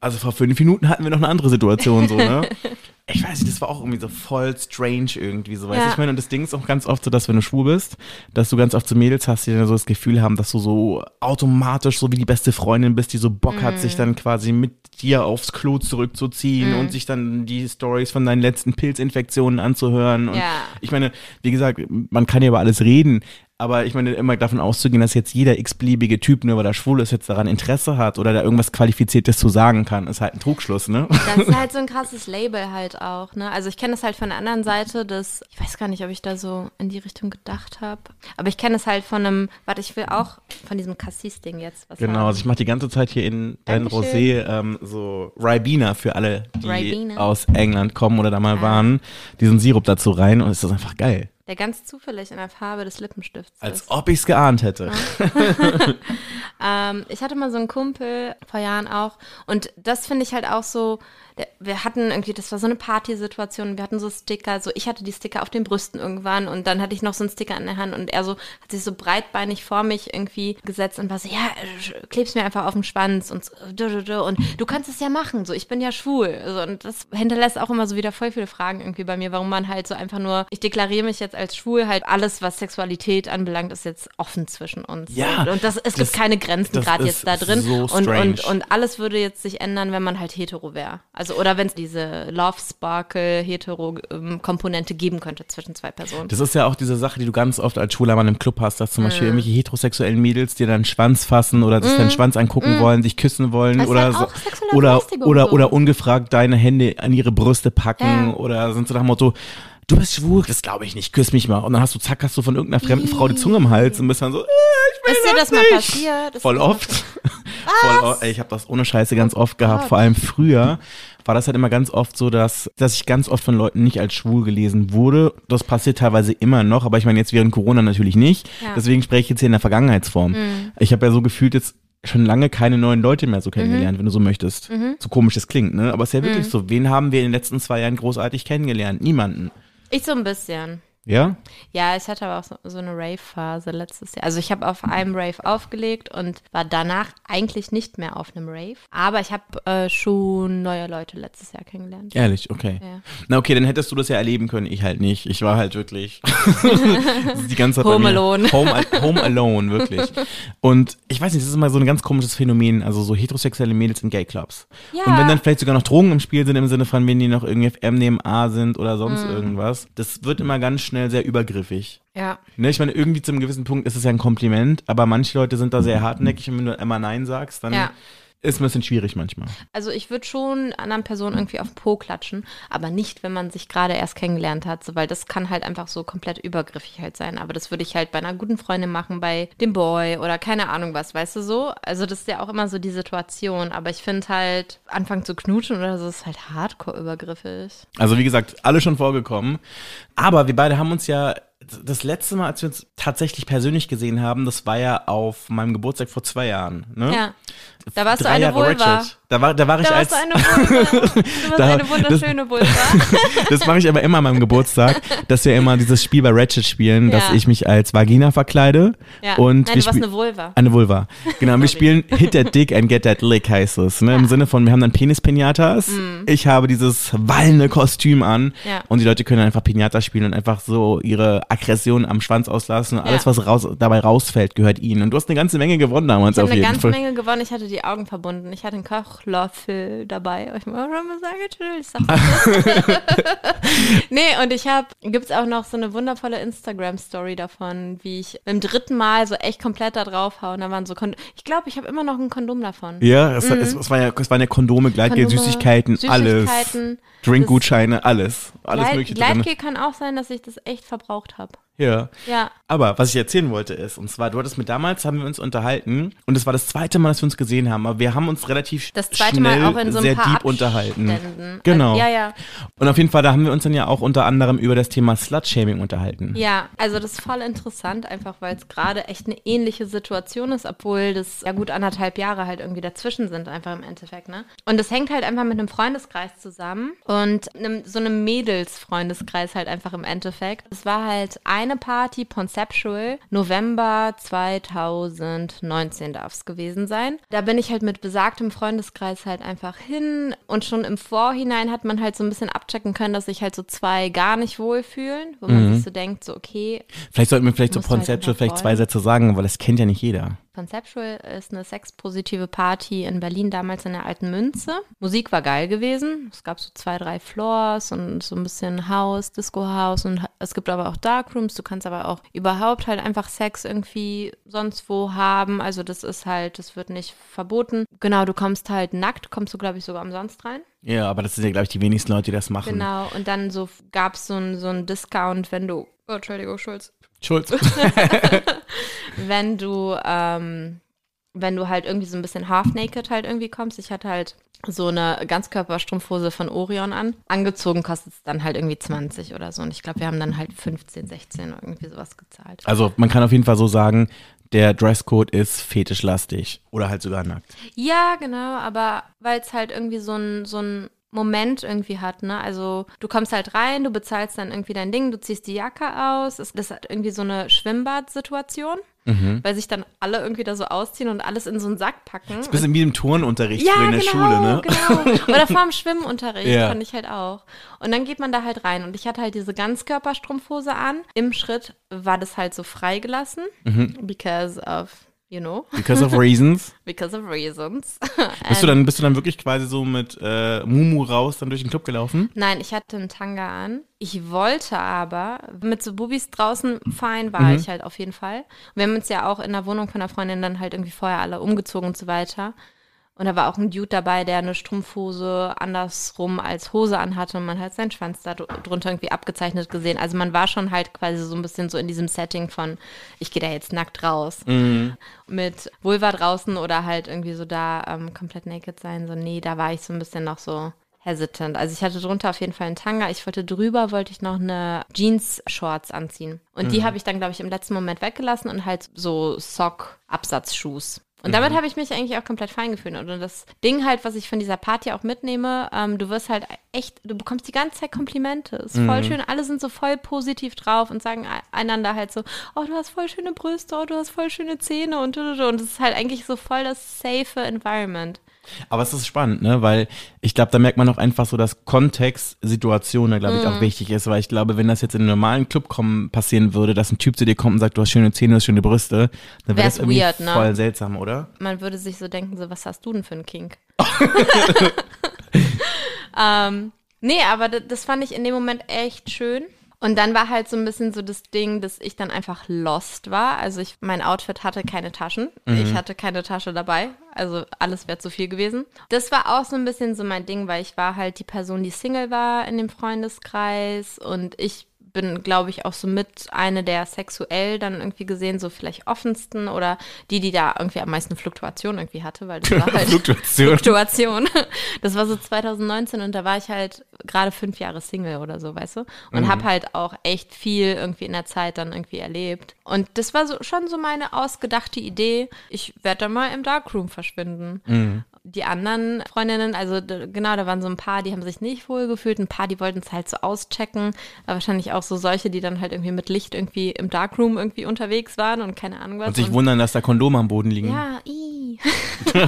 also vor fünf Minuten hatten wir noch eine andere Situation, so, ne? ich weiß nicht, das war auch irgendwie so voll strange irgendwie so. Weißt Ja. du, ich meine, und das Ding ist auch ganz oft so, dass wenn du schwul bist, dass du ganz oft so Mädels hast, die dann so das Gefühl haben, dass du so automatisch so wie die beste Freundin bist, die so Bock hat, Mhm. sich dann quasi mit dir aufs Klo zurückzuziehen Mhm. und sich dann die Stories von deinen letzten Pilzinfektionen anzuhören. Und Ja. ich meine, wie gesagt, man kann ja über alles reden. Aber ich meine, immer davon auszugehen, dass jetzt jeder x-beliebige Typ, nur weil er schwul ist, jetzt daran Interesse hat oder da irgendwas Qualifiziertes zu sagen kann, ist halt ein Trugschluss, ne? Das ist halt so ein krasses Label halt auch, ne? Also ich kenne das halt von der anderen Seite, dass ich weiß gar nicht, ob ich da so in die Richtung gedacht habe, aber ich kenne es halt von einem, warte, ich will auch von diesem Cassis-Ding jetzt was Genau, sagen. also ich mache die ganze Zeit hier in dein. Rosé ähm, so Ribena für alle, die Ribena. aus England kommen oder da mal Ah. waren, diesen Sirup dazu rein und es ist einfach geil. Der ganz zufällig in der Farbe des Lippenstifts Als ist. ob ich es geahnt hätte. Ähm, ich hatte mal so einen Kumpel vor Jahren auch und das finde ich halt auch so, wir hatten irgendwie, das war so eine Partysituation, wir hatten so Sticker, so ich hatte die Sticker auf den Brüsten irgendwann und dann hatte ich noch so einen Sticker in der Hand und er so hat sich so breitbeinig vor mich irgendwie gesetzt und war so, ja, äh, kleb's mir einfach auf den Schwanz und so, und du kannst es ja machen, so ich bin ja schwul so, und das hinterlässt auch immer so wieder voll viele Fragen irgendwie bei mir, warum man halt so einfach nur, ich deklariere mich jetzt als schwul, halt alles, was Sexualität anbelangt, ist jetzt offen zwischen uns. Ja, und, und das, es das- gibt keine Grenzen gerade jetzt da drin. so und, und, und alles würde jetzt sich ändern, wenn man halt hetero wäre. Also, oder wenn es diese Love Sparkle hetero ähm, Komponente geben könnte zwischen zwei Personen. Das ist ja auch diese Sache, die du ganz oft als schwuler Mann im Club hast, dass zum Beispiel irgendwelche heterosexuellen Mädels dir deinen Schwanz fassen oder sich deinen Schwanz angucken wollen, dich küssen wollen ist oder so, oder, oder, so. oder ungefragt deine Hände an ihre Brüste packen Ja. oder sind so nach dem Motto, du bist schwul, das glaube ich nicht, küss mich mal. Und dann hast du, zack, hast du von irgendeiner fremden Frau die Zunge im Hals und bist dann so, äh, ich will Ist dir das mal nicht. passiert? Ist Voll das mal oft. Voll oft. Ich habe das ohne Scheiße ganz oft gehabt. Vor allem früher war das halt immer ganz oft so, dass, dass ich ganz oft von Leuten nicht als schwul gelesen wurde. Das passiert teilweise immer noch, aber ich meine jetzt während Corona natürlich nicht. Ja. Deswegen spreche ich jetzt hier in der Vergangenheitsform. Ich habe ja so gefühlt jetzt schon lange keine neuen Leute mehr so kennengelernt, wenn du so möchtest. So komisch das klingt, ne? Aber es ist ja wirklich so. Wen haben wir in den letzten zwei Jahren großartig kennengelernt? Niemanden. Ich so ein bisschen. Ja? Ja, ich hatte aber auch so, so eine Rave-Phase letztes Jahr. Also ich habe auf einem Rave aufgelegt und war danach eigentlich nicht mehr auf einem Rave. Aber ich habe äh, schon neue Leute letztes Jahr kennengelernt. Ehrlich, okay. Ja. Na okay, dann hättest du das ja erleben können, ich halt nicht. Ich war halt wirklich die ganze Zeit Home alone. Home, al- home alone, wirklich. Und ich weiß nicht, das ist immer so ein ganz komisches Phänomen, also so heterosexuelle Mädels in Gay-Clubs. Ja. Und wenn dann vielleicht sogar noch Drogen im Spiel sind, im Sinne von, wenn die noch irgendwie MDMA sind oder sonst Mhm. irgendwas, das wird immer ganz schnell sehr übergriffig. Ja. Ne, ich meine, irgendwie zu einem gewissen Punkt ist es ja ein Kompliment, aber manche Leute sind da sehr hartnäckig und wenn du immer Nein sagst, dann Ja. Ist ein bisschen schwierig manchmal. Also ich würde schon anderen Personen irgendwie auf den Po klatschen, aber nicht, wenn man sich gerade erst kennengelernt hat, so, weil das kann halt einfach so komplett übergriffig halt sein. Aber das würde ich halt bei einer guten Freundin machen, bei dem Boy oder keine Ahnung was, weißt du so? Also das ist ja auch immer so die Situation, aber ich finde halt, anfangen zu knutschen oder so ist halt hardcore übergriffig. Also wie gesagt, alle schon vorgekommen. Aber wir beide haben uns ja das letzte Mal, als wir uns tatsächlich persönlich gesehen haben, das war ja auf meinem Geburtstag vor zwei Jahren. Ne? Ja. Da warst du Drei eine Jahre Vulva. Ratchet. Da war, da war ich Da als. warst du eine Vulva. Du Da- eine wunderschöne Vulva. das mache ich aber immer an meinem Geburtstag, dass wir immer dieses Spiel bei Ratchet spielen, dass Ja. ich mich als Vagina verkleide. Ja. Und Nein, wir du warst eine Vulva. Eine Vulva. Genau, wir spielen Hit That Dick and Get That Lick heißt es. Ne? Im Sinne von, wir haben dann Penis-Pinatas. Ich habe dieses wallende Kostüm an Mhm. Ja. und die Leute können einfach Pinata spielen und einfach so ihre Aggression am Schwanz auslassen. Und alles, Ja. was raus, dabei rausfällt, gehört ihnen. Und du hast eine ganze Menge gewonnen damals Ich habe auf eine jeden ganze Fall. Menge gewonnen. Ich hatte die Augen verbunden. Ich hatte einen Kochlöffel dabei. Ich muss schon mal sagen. Sag nee, und ich habe, gibt es auch noch so eine wundervolle Instagram-Story davon, wie ich beim dritten Mal so echt komplett da draufhauen. Da waren so, Kon ich glaube, ich habe immer noch ein Kondom davon. Ja, es, es, es, war ja, es waren ja Kondome, Gleitgel, Kondome, Süßigkeiten, alles. Süßigkeiten. Drinkgutscheine, alles. Alles Gleit- mögliche drin. Gleitgel kann auch sein, dass ich das echt verbraucht habe. Ja. Ja. Aber was ich erzählen wollte ist, und zwar, du hattest mit damals, haben wir uns unterhalten, und es war das zweite Mal, dass wir uns gesehen haben, aber wir haben uns relativ Das zweite schnell Mal auch in so ein sehr paar deep unterhalten. Abständen. Genau. Ja, ja. Und auf jeden Fall, da haben wir uns dann ja auch unter anderem über das Thema Slut-Shaming unterhalten. Ja, also das ist voll interessant, einfach weil es gerade echt eine ähnliche Situation ist, obwohl das ja gut anderthalb Jahre halt irgendwie dazwischen sind, einfach im Endeffekt, ne? Und das hängt halt einfach mit einem Freundeskreis zusammen und einem, so einem Mädels-Freundeskreis halt einfach im Endeffekt. Es war halt eine Party, Conceptual, November 2019 darf es gewesen sein. Da bin ich halt mit besagtem Freundeskreis halt einfach hin und schon im Vorhinein hat man halt so ein bisschen abchecken können, dass sich halt so zwei gar nicht wohlfühlen, wo man sich so denkt, so okay, Vielleicht sollten wir vielleicht so Musst du halt Conceptual einfach vielleicht zwei. Sätze sagen, weil das kennt ja nicht jeder. Conceptual ist eine sexpositive Party in Berlin, damals in der alten Münze. Musik war geil gewesen. Es gab so zwei, drei Floors und so ein bisschen House, Disco-House und es gibt aber auch Darkrooms. Du kannst aber auch überhaupt halt einfach Sex irgendwie sonst wo haben. Also das ist halt, das wird nicht verboten. Genau, du kommst halt nackt, kommst du glaube ich sogar umsonst rein. Ja, aber das sind ja, glaube ich, die wenigsten Leute, die das machen. Genau, und dann so gab es so ein, so ein Discount, wenn du, oh, Entschuldigung, Schulz, Schulz. wenn du, ähm, wenn du halt irgendwie so ein bisschen half-naked halt irgendwie kommst. Ich hatte halt so eine Ganzkörperstrumpfhose von Orion an. Angezogen kostet es dann halt irgendwie 20 oder so. Und ich glaube, wir haben dann halt 15, 16 irgendwie sowas gezahlt. Also man kann auf jeden Fall so sagen, der Dresscode ist fetischlastig oder halt sogar nackt. Ja, genau, aber weil es halt irgendwie so ein, so ein Moment irgendwie hat, ne? Also du kommst halt rein, du bezahlst dann irgendwie dein Ding, du ziehst die Jacke aus. Das hat irgendwie so eine Schwimmbad-Situation, weil sich dann alle irgendwie da so ausziehen und alles in so einen Sack packen. Bisschen wie im Turnunterricht Ja, in der genau, Schule, ne? genau. Oder vorm Schwimmunterricht Ja. fand ich halt auch. Und dann geht man da halt rein und ich hatte halt diese Ganzkörperstrumpfhose an. Im Schritt war das halt so freigelassen, Mhm. because of, you know, Because of reasons. because of reasons. Bist du dann, bist du dann wirklich quasi so mit äh, Mumu raus dann durch den Club gelaufen? Nein, ich hatte einen Tanga an. Ich wollte aber mit so Bubis draußen fein war ich halt auf jeden Fall. Und wir haben uns ja auch in der Wohnung von einer Freundin dann halt irgendwie vorher alle umgezogen und so weiter. Und da war auch ein Dude dabei, der eine Strumpfhose andersrum als Hose anhatte und man hat seinen Schwanz da dr- drunter irgendwie abgezeichnet gesehen. Also man war schon halt quasi so ein bisschen so in diesem Setting von, ich gehe da jetzt nackt raus. Mit Vulva draußen oder halt irgendwie so da ähm, komplett naked sein. So, nee, da war ich so ein bisschen noch so hesitant. Also ich hatte drunter auf jeden Fall einen Tanga. Ich wollte drüber, wollte ich noch eine Jeans-Shorts anziehen. Und die habe ich dann, glaube ich, im letzten Moment weggelassen und halt so Sock-Absatzschuhs. Und damit habe ich mich eigentlich auch komplett fein gefühlt. Und das Ding halt, was ich von dieser Party auch mitnehme, ähm, du wirst halt echt, du bekommst die ganze Zeit Komplimente. Ist voll schön. Alle sind so voll positiv drauf und sagen e- einander halt so, oh, du hast voll schöne Brüste, oh, du hast voll schöne Zähne und du, du, du. Und es ist halt eigentlich so voll das safe Environment. Aber es ist spannend, ne? Weil ich glaube, da merkt man auch einfach so, dass Kontext, Situation da, glaube ich, Mhm. auch wichtig ist. Weil ich glaube, wenn das jetzt in einem normalen Club kommen, passieren würde, dass ein Typ zu dir kommt und sagt, du hast schöne Zähne, du hast schöne Brüste, dann wäre das irgendwie weird, ne? voll seltsam, oder? man würde sich so denken, so, was hast du denn für einen Kink? ähm, nee, aber das fand ich in dem Moment echt schön. Und dann war halt so ein bisschen so das Ding, dass ich dann einfach lost war. Also ich, mein Outfit hatte keine Taschen. Ich hatte keine Tasche dabei. Also alles wäre zu viel gewesen. Das war auch so ein bisschen so mein Ding, weil ich war halt die Person, die Single war in dem Freundeskreis und ich bin, glaube ich, auch so mit eine der sexuell dann irgendwie gesehen, so vielleicht offensten oder die, die da irgendwie am meisten Fluktuation irgendwie hatte, weil das war halt Fluktuation. Fluktuation. Das war so 2019 und da war ich halt gerade fünf Jahre Single oder so, weißt du? Und habe halt auch echt viel irgendwie in der Zeit dann irgendwie erlebt. Und das war so, schon so meine ausgedachte Idee. Ich werde da mal im Darkroom verschwinden. Die anderen Freundinnen, also genau, da waren so ein paar, die haben sich nicht wohl gefühlt, ein paar, die wollten es halt so auschecken. War wahrscheinlich auch so solche, die dann halt irgendwie mit Licht irgendwie im Darkroom irgendwie unterwegs waren und keine Ahnung was. Und sich wundern, dass da Kondome am Boden liegen. Ja, i.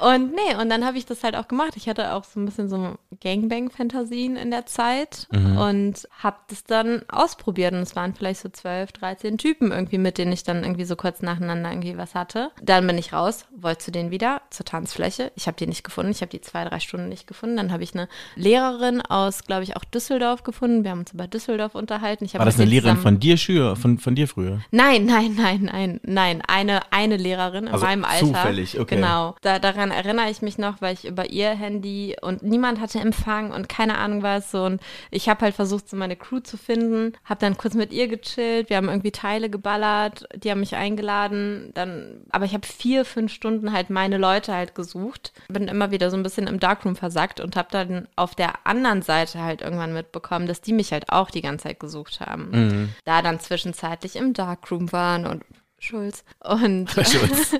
und nee, und dann habe ich das halt auch gemacht. Ich hatte auch so ein bisschen so Gangbang-Fantasien in der Zeit und habe das dann ausprobiert. Und es waren vielleicht so 12, 13 Typen irgendwie, mit denen ich dann irgendwie so kurz nacheinander irgendwie was hatte. Dann bin ich raus, wollte zu denen wieder zur Tanzfläche. Ich habe die nicht gefunden. Ich habe die zwei, drei Stunden nicht gefunden. Dann habe ich eine Lehrerin aus, glaube ich, auch Düsseldorf gefunden. Wir haben uns über Düsseldorf unterhalten. War das eine Lehrerin von dir, Schür, von, von dir früher? Nein, nein, nein, nein, nein. Eine, eine Lehrerin in Also meinem Alter. zufällig, okay. Genau. Da, daran erinnere ich mich noch, weil ich über ihr Handy und niemand hatte Empfang und keine Ahnung was. Und ich habe halt versucht, so meine Crew zu finden. Habe dann kurz mit ihr gechillt. Wir haben irgendwie Teile geballert. Die haben mich eingeladen. Dann, aber ich habe vier, fünf Stunden halt meine Leute halt gesucht. Bin immer wieder so ein bisschen im Darkroom versackt und habe dann auf der anderen Seite halt irgendwann mitbekommen, dass die mich halt auch die ganze Zeit gesucht haben. Da dann zwischenzeitlich im Darkroom waren und Schulz. Und, Schulz.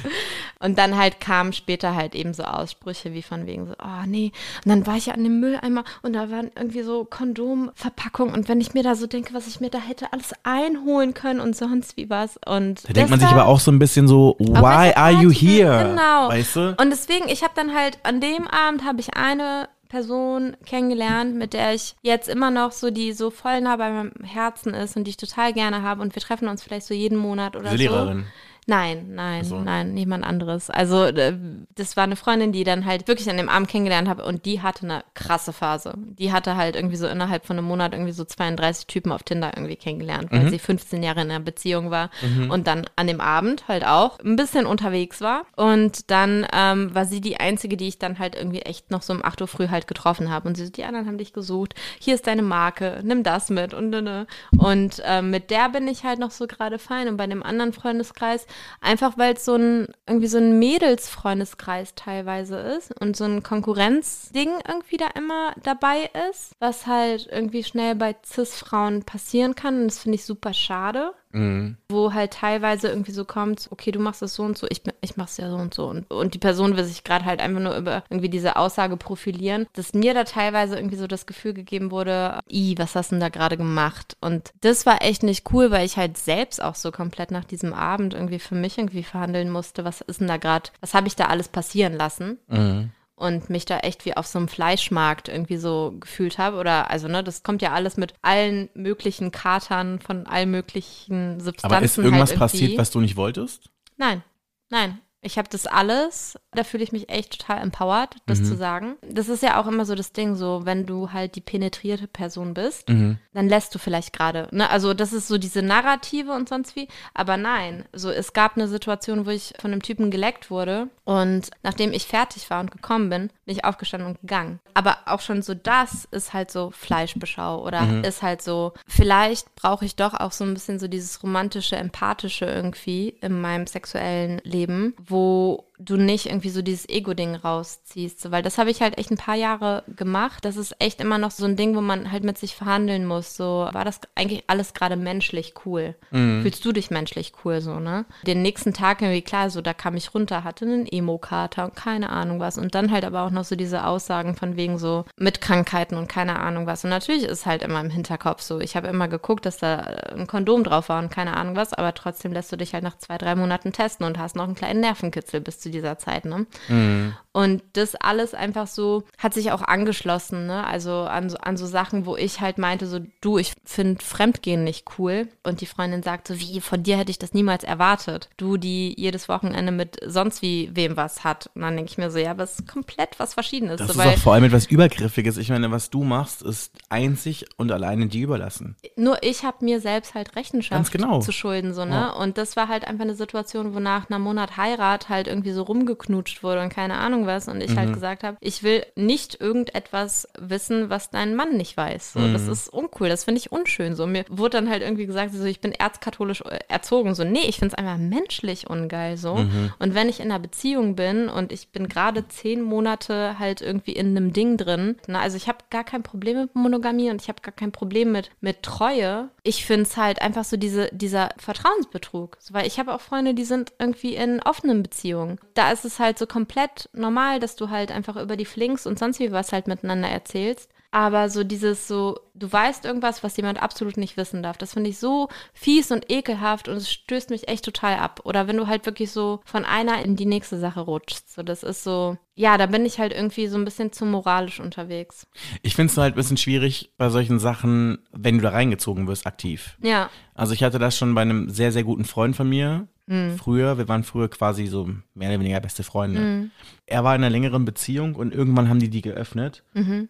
und dann halt kamen später halt eben so Aussprüche wie von wegen so, oh nee. Und dann war ich ja an dem Mülleimer und da waren irgendwie so Kondomverpackungen und wenn ich mir da so denke, was ich mir da hätte alles einholen können und sonst wie was. Und Da denkt man sich aber auch so ein bisschen so, auf why are you here? Genau. Weißt du? Und deswegen, ich habe dann halt, an dem Abend habe ich eine Person kennengelernt, mit der ich jetzt immer noch so, die so voll nah bei meinem Herzen ist und die ich total gerne habe und wir treffen uns vielleicht so jeden Monat oder Diese so. Lehrerin. Nein, nein, so. nein, niemand anderes. Also äh, das war eine Freundin, die dann halt wirklich an dem Abend kennengelernt habe und die hatte eine krasse Phase. Die hatte halt irgendwie so innerhalb von einem Monat irgendwie so 32 Typen auf Tinder irgendwie kennengelernt, weil sie 15 Jahre in einer Beziehung war und dann an dem Abend halt auch ein bisschen unterwegs war. Und dann ähm, war sie die einzige, die ich dann halt irgendwie echt noch so um 8 Uhr früh halt getroffen habe. Und sie so, die anderen haben dich gesucht, hier ist deine Marke, nimm das mit und ne, ne. Und ähm, mit der bin ich halt noch so gerade fein. Und bei dem anderen Freundeskreis, einfach weil es so ein, irgendwie so ein Mädelsfreundeskreis teilweise ist und so ein Konkurrenzding irgendwie da immer dabei ist, was halt irgendwie schnell bei Cis-Frauen passieren kann. Und das finde ich super schade wo halt teilweise irgendwie so kommt, okay, du machst es so und so, ich, ich mach's ja so und so. Und, und die Person will sich gerade halt einfach nur über irgendwie diese Aussage profilieren, dass mir da teilweise irgendwie so das Gefühl gegeben wurde, i, was hast du denn da gerade gemacht? Und das war echt nicht cool, weil ich halt selbst auch so komplett nach diesem Abend irgendwie für mich irgendwie verhandeln musste, was ist denn da gerade, was habe ich da alles passieren lassen? Und mich da echt wie auf so einem Fleischmarkt irgendwie so gefühlt habe. Oder, also, ne, das kommt ja alles mit allen möglichen Katern von allen möglichen Substanzen. Aber ist irgendwas halt passiert, was du nicht wolltest? Nein, nein. Ich habe das alles, da fühle ich mich echt total empowered, das zu sagen. Das ist ja auch immer so das Ding, so wenn du halt die penetrierte Person bist, dann lässt du vielleicht gerade, ne? Also das ist so diese Narrative und sonst wie, aber nein, so es gab eine Situation, wo ich von einem Typen geleckt wurde und nachdem ich fertig war und gekommen bin, bin ich aufgestanden und gegangen. Aber auch schon so das ist halt so Fleischbeschau oder ist halt so, vielleicht brauche ich doch auch so ein bisschen so dieses romantische, empathische irgendwie in meinem sexuellen Leben, wo du nicht irgendwie so dieses Ego-Ding rausziehst. So, weil das habe ich halt echt ein paar Jahre gemacht. Das ist echt immer noch so ein Ding, wo man halt mit sich verhandeln muss. So, war das eigentlich alles gerade menschlich cool? Fühlst du dich menschlich cool so, ne? Den nächsten Tag irgendwie klar, so da kam ich runter, hatte einen Emo-Kater und keine Ahnung was. Und dann halt aber auch noch so diese Aussagen von wegen so mit Krankheiten und keine Ahnung was. Und natürlich ist halt immer im Hinterkopf so. Ich habe immer geguckt, dass da ein Kondom drauf war und keine Ahnung was, aber trotzdem lässt du dich halt nach zwei, drei Monaten testen und hast noch einen kleinen Nervenkitzel bis zu dieser Zeit, ne? Und das alles einfach so hat sich auch angeschlossen, ne? Also an so, an so Sachen, wo ich halt meinte, so, du, ich finde Fremdgehen nicht cool. Und die Freundin sagt so, wie, von dir hätte ich das niemals erwartet. Du, die jedes Wochenende mit sonst wie wem was hat. Und dann denke ich mir so, ja, aber es ist komplett was Verschiedenes. Das so, ist auch vor allem etwas Übergriffiges. Ich meine, was du machst, ist einzig und alleine dir überlassen. nur ich habe mir selbst halt Rechenschaft genau. zu schulden, so, ne? Ja. Und das war halt einfach eine Situation, wo nach einem Monat Heirat halt irgendwie so rumgeknutscht wurde und keine Ahnung was. Und ich Mhm. halt gesagt habe, ich will nicht irgendetwas wissen, was dein Mann nicht weiß. So, Mhm. Das ist uncool, das finde ich unschön. So, mir wurde dann halt irgendwie gesagt, so, ich bin erzkatholisch äh, erzogen. So, nee, ich finde es einfach menschlich ungeil so. Mhm. Und wenn ich in einer Beziehung bin und ich bin gerade zehn Monate halt irgendwie in einem Ding drin, na, also ich habe gar kein Problem mit Monogamie und ich habe gar kein Problem mit, mit Treue. Ich finde es halt einfach so diese, dieser Vertrauensbetrug. So, weil ich habe auch Freunde, die sind irgendwie in offenen Beziehungen. Da ist es halt so komplett normal, dass du halt einfach über die Flinks und sonst wie was halt miteinander erzählst. Aber so dieses so, du weißt irgendwas, was jemand absolut nicht wissen darf. Das finde ich so fies und ekelhaft und es stößt mich echt total ab. Oder wenn du halt wirklich so von einer in die nächste Sache rutschst. So, das ist so, ja, da bin ich halt irgendwie so ein bisschen zu moralisch unterwegs. Ich finde es halt ein bisschen schwierig bei solchen Sachen, wenn du da reingezogen wirst, aktiv. Ja, Also ich hatte das schon bei einem sehr, sehr guten Freund von mir. Früher, wir waren früher quasi so mehr oder weniger beste Freunde. Er war in einer längeren Beziehung und irgendwann haben die die geöffnet.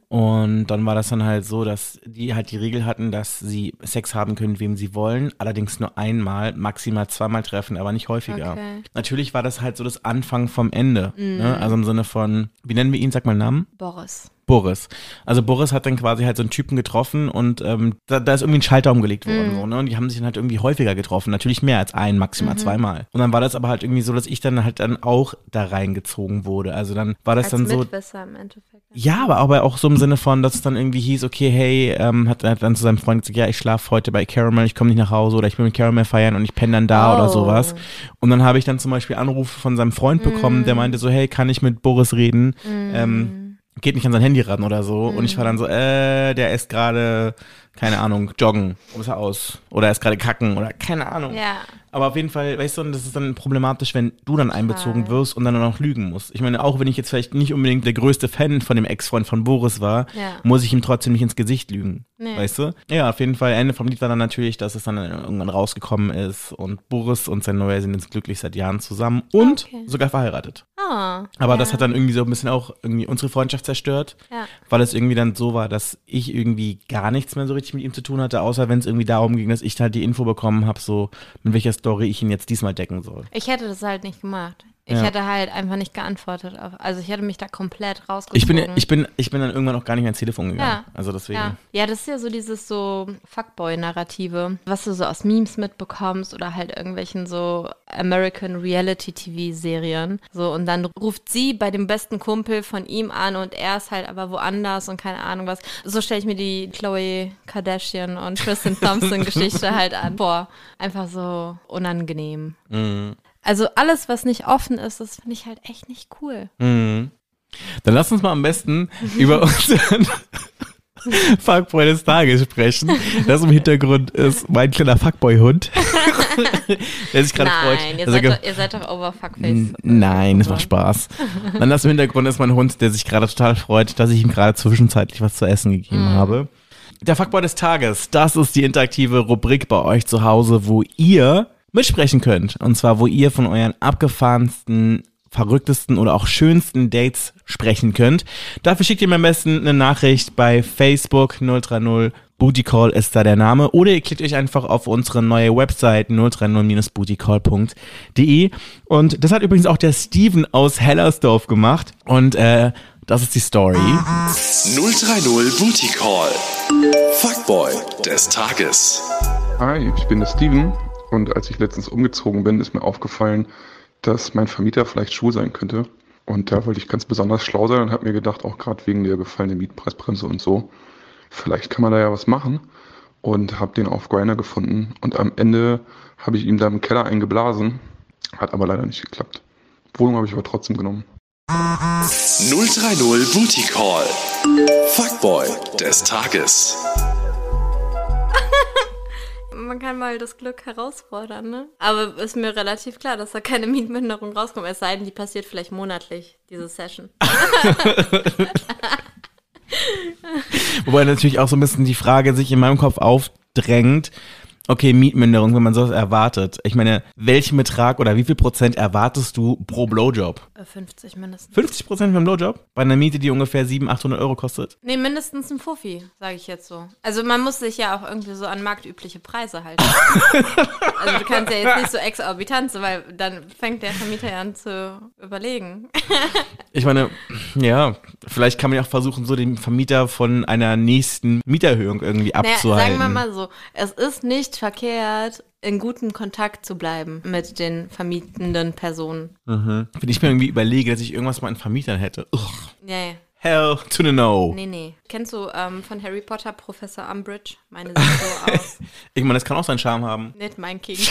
Und dann war das dann halt so, dass die halt die Regel hatten, dass sie Sex haben können, wem sie wollen, allerdings nur einmal, maximal zweimal treffen, aber nicht häufiger. Okay. Natürlich war das halt so das Anfang vom Ende. Ne? Also im Sinne von, wie nennen wir ihn, sag mal einen Namen? Boris. Boris. Also Boris hat dann quasi halt so einen Typen getroffen und ähm, da, da ist irgendwie ein Schalter umgelegt worden. So, ne? Und die haben sich dann halt irgendwie häufiger getroffen. Natürlich mehr als ein, maximal zweimal. Und dann war das aber halt irgendwie so, dass ich dann halt dann auch da reingezogen wurde. Also dann war das Als dann so. Mitwisser im Endeffekt. Ja, aber, aber auch so im Sinne von, dass es dann irgendwie hieß, okay, hey, ähm, hat, hat dann zu seinem Freund gesagt, ja, ich schlafe heute bei Caramel, ich komme nicht nach Hause oder ich bin mit Caramel feiern und ich penne dann da oder Oh. sowas. Und dann habe ich dann zum Beispiel Anrufe von seinem Freund bekommen, der meinte so, hey, kann ich mit Boris reden? Ähm, geht nicht an sein Handy ran oder so. Und ich war dann so, äh, der ist gerade, keine Ahnung, joggen. Ist er aus? Oder er ist gerade kacken oder keine Ahnung. Ja. Aber auf jeden Fall, weißt du, das ist dann problematisch, wenn du dann einbezogen wirst und dann auch noch lügen musst. Ich meine, auch wenn ich jetzt vielleicht nicht unbedingt der größte Fan von dem Ex-Freund von Boris war, Ja. muss ich ihm trotzdem nicht ins Gesicht lügen. Nee. Weißt du? Ja, auf jeden Fall. Ende vom Lied war dann natürlich, dass es dann irgendwann rausgekommen ist und Boris und sein Neuer sind jetzt glücklich seit Jahren zusammen und Okay. sogar verheiratet. Ah, Aber ja. das hat dann irgendwie so ein bisschen auch irgendwie unsere Freundschaft zerstört, Ja. weil es irgendwie dann so war, dass ich irgendwie gar nichts mehr so richtig mit ihm zu tun hatte, außer wenn es irgendwie darum ging, dass ich halt die Info bekommen habe, so mit welcher Story ich ihn jetzt diesmal decken soll. Ich hätte das halt nicht gemacht. Ich Ja. hätte halt einfach nicht geantwortet. Auf, also ich hätte mich da komplett rausgezogen. Ich bin, ich bin, ich bin dann irgendwann auch gar nicht mehr ins Telefon gegangen. Ja. Also deswegen. Ja. ja, das ist ja so dieses so Fuckboy-Narrative, was du so aus Memes mitbekommst oder halt irgendwelchen so American Reality-TV-Serien. So, und dann ruft sie bei dem besten Kumpel von ihm an und er ist halt aber woanders und keine Ahnung was. So stelle ich mir die Chloe Kardashian und Tristan Thompson-Geschichte halt an. Boah, einfach so unangenehm. Mhm. Also alles, was nicht offen ist, das finde ich halt echt nicht cool. Mhm. Dann lass uns mal am besten über unseren Fuckboy des Tages sprechen. Das im Hintergrund ist mein kleiner Fuckboy-Hund, der sich gerade freut. Nein, ihr seid, doch, ihr seid doch over Fuckface. Nein, das macht Spaß. Dann das im Hintergrund ist mein Hund, der sich gerade total freut, dass ich ihm gerade zwischenzeitlich was zu essen gegeben habe. Der Fuckboy des Tages, das ist die interaktive Rubrik bei euch zu Hause, wo ihr mitsprechen könnt. Und zwar, wo ihr von euren abgefahrensten, verrücktesten oder auch schönsten Dates sprechen könnt. Dafür schickt ihr mir am besten eine Nachricht bei Facebook 030 Booty Call ist da der Name. Oder ihr klickt euch einfach auf unsere neue Website 030-bootycall.de. Und das hat übrigens auch der Steven aus Hellersdorf gemacht. Und äh, das ist die Story. 030 Booty Call. Fuckboy des Tages. Hi, ich bin der Steven und als ich letztens umgezogen bin, ist mir aufgefallen, dass mein Vermieter vielleicht schwul sein könnte. Und da wollte ich ganz besonders schlau sein und habe mir gedacht, auch gerade wegen der gefallenen Mietpreisbremse und so, vielleicht kann man da ja was machen. Und habe den auf Grindr gefunden und am Ende habe ich ihm da im Keller eingeblasen. Hat aber leider nicht geklappt. Wohnung habe ich aber trotzdem genommen. 030 Booty Call. Fuckboy des Tages. Man kann mal das Glück herausfordern, ne? Aber ist mir relativ klar, dass da keine Mietminderung rauskommt. Es sei denn, die passiert vielleicht monatlich, diese Session. Wobei natürlich auch so ein bisschen die Frage sich in meinem Kopf aufdrängt, okay, Mietminderung, wenn man sowas erwartet. Ich meine, welchen Betrag oder wie viel Prozent erwartest du pro Blowjob? Äh, 50 mindestens. 50 Prozent für einen Blowjob? Bei einer Miete, die ungefähr 700, 800 Euro kostet? Nee, mindestens ein Fuffi, sage ich jetzt so. Also man muss sich ja auch irgendwie so an marktübliche Preise halten. also du kannst ja jetzt nicht so exorbitant, weil dann fängt der Vermieter ja an zu überlegen. Ich meine, ja, vielleicht kann man ja auch versuchen, so den Vermieter von einer nächsten Mieterhöhung irgendwie Naja, abzuhalten. sagen wir mal so, es ist nicht verkehrt, in gutem Kontakt zu bleiben mit den vermietenden Personen. Wenn ich mir irgendwie überlege, dass ich irgendwas mal an Vermietern hätte. Ugh, Nee, hell to the no. nee, nee. Kennst du ähm, von Harry Potter Professor Umbridge? Meine sieht so aus. Ich meine, das kann auch seinen Charme haben. Nicht mein King.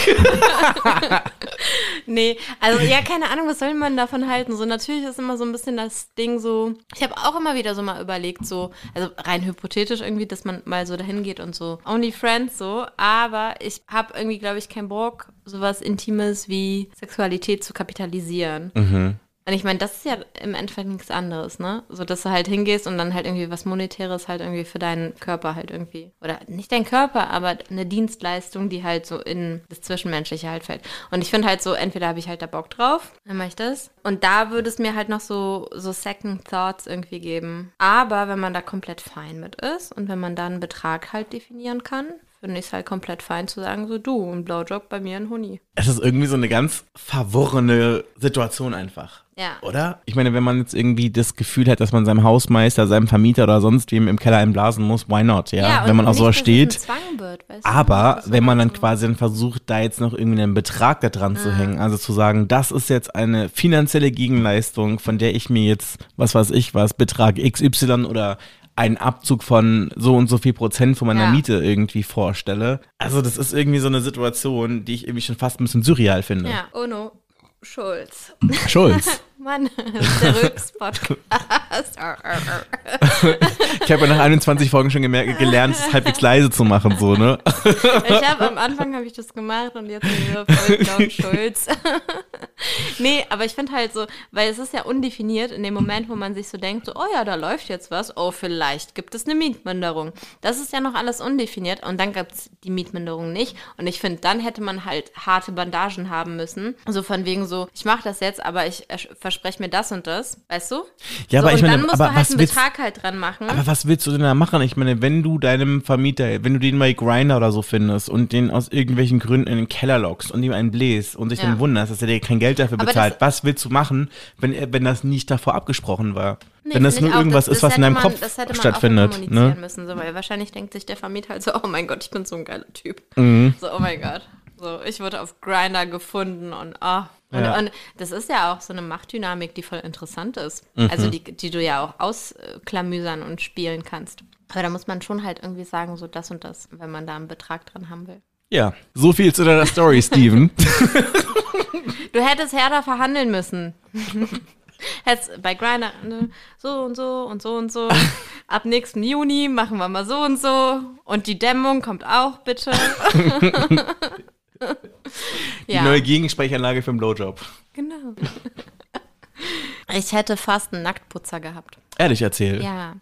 nee, also ja, keine Ahnung, was soll man davon halten? So, natürlich ist immer so ein bisschen das Ding so. Ich habe auch immer wieder so mal überlegt, so, also rein hypothetisch irgendwie, dass man mal so dahin geht und so Only Friends so, aber ich habe irgendwie, glaube ich, keinen Bock, sowas Intimes wie Sexualität zu kapitalisieren. Und ich meine, das ist ja im Endeffekt nichts anderes, ne? So, dass du halt hingehst und dann halt irgendwie was Monetäres halt irgendwie für deinen Körper halt irgendwie. Oder nicht dein Körper, aber eine Dienstleistung, die halt so in das Zwischenmenschliche halt fällt. Und ich finde halt so, entweder habe ich halt da Bock drauf, dann mache ich das. Und da würde es mir halt noch so, so Second Thoughts irgendwie geben. Aber wenn man da komplett fein mit ist und wenn man da einen Betrag halt definieren kann finde ich es halt komplett fein zu sagen, so du, ein Blowjob bei mir ein Huni. Es ist irgendwie so eine ganz verworrene Situation einfach. Ja. Oder? Ich meine, wenn man jetzt irgendwie das Gefühl hat, dass man seinem Hausmeister, seinem Vermieter oder sonst wem im Keller einblasen muss, why not, ja? und wenn man dass es steht. wird, weißt du? Aber wenn man dann so. quasi dann versucht, da jetzt noch irgendwie einen Betrag da dran zu hängen, also zu sagen, das ist jetzt eine finanzielle Gegenleistung, von der ich mir jetzt, was weiß ich was, Betrag XY oder einen Abzug von so und so viel Prozent von meiner Ja. Miete irgendwie vorstelle. Also das ist irgendwie so eine Situation, die ich irgendwie schon fast ein bisschen surreal finde. Ja, Ono Schulz. Schulz. Mann, der Rücks-Podcast. Ich habe ja nach 21 Folgen schon gemerkt, gelernt, es halbwegs leise zu machen, so, ne? Ich habe am Anfang habe ich das gemacht und jetzt wieder voll laut Schulz. nee, aber ich finde halt so, weil es ist ja undefiniert in dem Moment, wo man sich so denkt, so, oh ja, da läuft jetzt was, oh, vielleicht gibt es eine Mietminderung. Das ist ja noch alles undefiniert und dann gibt es die Mietminderung nicht. Und ich finde, dann hätte man halt harte Bandagen haben müssen. So von wegen so, ich mache das jetzt, aber ich verspreche mir das und das, weißt du? Ja, so, aber ich und meine, dann musst aber du halt einen willst- Betrag halt dran machen. Aber was willst du denn da machen? Ich meine, wenn du deinem Vermieter, wenn du den bei Grinder oder so findest und den aus irgendwelchen Gründen in den Keller lockst und ihm einen bläst und dich Ja. dann wunderst, dass er dir kein Geld dafür Aber bezahlt, was willst du machen, wenn, wenn das nicht davor abgesprochen war? Nee, wenn das nur auch. irgendwas Das- ist, das was in deinem man- Kopf das hätte man stattfindet. Auch kommunizieren Ne? müssen, so, weil wahrscheinlich denkt sich der Vermieter halt so, oh mein Gott, ich bin so ein geiler Typ. Mhm. So, oh mein Gott. So, ich wurde auf Grinder gefunden und ah. Und, Ja. und das ist ja auch so eine Machtdynamik, die voll interessant ist. Mhm. Also die, die du ja auch ausklamüsern und spielen kannst. Aber da muss man schon halt irgendwie sagen, so das und das, wenn man da einen Betrag dran haben will. Ja, so viel zu deiner Story, Steven. Du hättest härter verhandeln müssen. Hättest bei Grindr ne, so und so und so und so. Ab nächsten Juni machen wir mal so und so. Und die Dämmung kommt auch, bitte. Die ja, neue Gegensprechanlage für den Blowjob. genau. Ich hätte fast einen Nacktputzer gehabt. Ehrlich erzählt. Ja.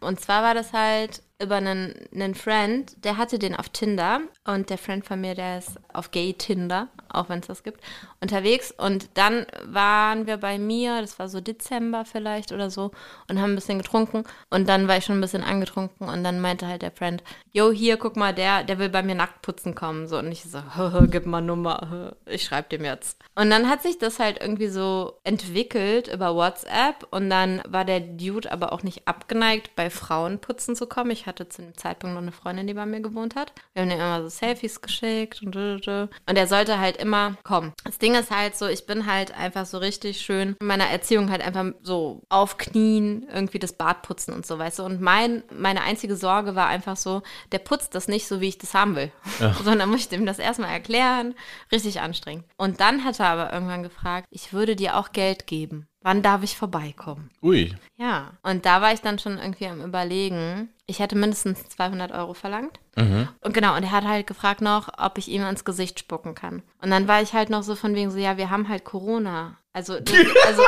Und zwar war das halt über einen, einen Friend, der hatte den auf Tinder und der Friend von mir, der ist auf Gay Tinder, auch wenn es das gibt, unterwegs. Und dann waren wir bei mir, das war so Dezember vielleicht oder so, und haben ein bisschen getrunken. Und dann war ich schon ein bisschen angetrunken und dann meinte halt der Friend, yo, hier, guck mal, der, der will bei mir nackt putzen kommen. So, und ich so, gib mal Nummer, ich schreib dem jetzt. Und dann hat sich das halt irgendwie so entwickelt über WhatsApp und dann war der Dude aber auch nicht abgeneigt, bei Frauen putzen zu kommen. Ich hatte zu dem Zeitpunkt noch eine Freundin, die bei mir gewohnt hat. Wir haben ihm immer so Selfies geschickt und und er sollte halt immer kommen. Das Ding ist halt so, ich bin halt einfach so richtig schön in meiner Erziehung halt einfach so auf Knien irgendwie das Bad putzen und so, weißt du. Und mein, meine einzige Sorge war einfach so, der putzt das nicht so, wie ich das haben will. Sondern muss ich dem das erstmal erklären. Richtig anstrengend. Und dann hat er aber irgendwann gefragt, ich würde dir auch Geld geben. Wann darf ich vorbeikommen? Ui. Ja, und da war ich dann schon irgendwie am Überlegen. Ich hätte mindestens 200 Euro verlangt. Und genau, und er hat halt gefragt noch, ob ich ihm ins Gesicht spucken kann. Und dann war ich halt noch so von wegen so, ja, wir haben halt Corona. Also, das, also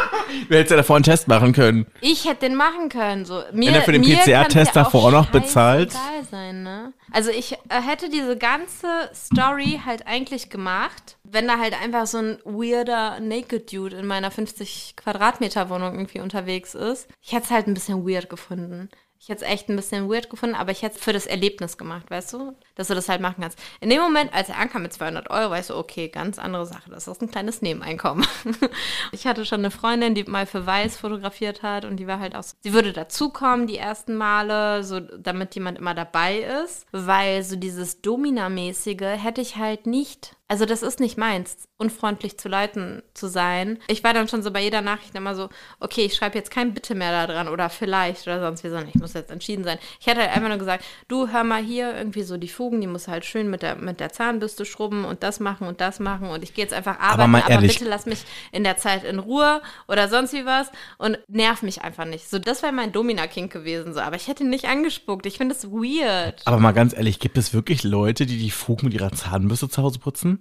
Du hättest ja davor einen Test machen können. ich hätte den machen können. So. Mir, er für den PCR-Test davor auch noch bezahlt? sein, ne? Also ich hätte diese ganze Story halt eigentlich gemacht, wenn da halt einfach so ein weirder Naked Dude in meiner 50 Quadratmeter Wohnung irgendwie unterwegs ist. Ich hätte es halt ein bisschen weird gefunden. Ich hätte es echt ein bisschen weird gefunden, aber ich hätte es für das Erlebnis gemacht, weißt du? Dass du das halt machen kannst. In dem Moment, als er ankam mit 200 Euro, weißt du, okay, ganz andere Sache. Das ist ein kleines Nebeneinkommen. ich hatte schon eine Freundin, die mal für Weiß fotografiert hat und die war halt auch so, sie würde dazukommen die ersten Male, so damit jemand immer dabei ist, weil so dieses Domina-mäßige hätte ich halt nicht. Also das ist nicht meins, unfreundlich zu Leuten zu sein. Ich war dann schon so bei jeder Nachricht immer so, okay, ich schreibe jetzt kein Bitte mehr da dran oder vielleicht oder sonst wie, sondern ich muss jetzt entschieden sein. Ich hätte halt einfach nur gesagt, du hör mal hier irgendwie so die Fugen, die muss halt schön mit der, mit der Zahnbürste schrubben und das machen und das machen und ich gehe jetzt einfach arbeiten, mal aber, ehrlich. bitte lass mich in der Zeit in Ruhe oder sonst wie was und nerv mich einfach nicht. So, das wäre mein Domina-Kink gewesen, so, aber ich hätte ihn nicht angespuckt. Ich finde das weird. Aber mal ganz ehrlich, gibt es wirklich Leute, die die Fugen mit ihrer Zahnbürste zu Hause putzen?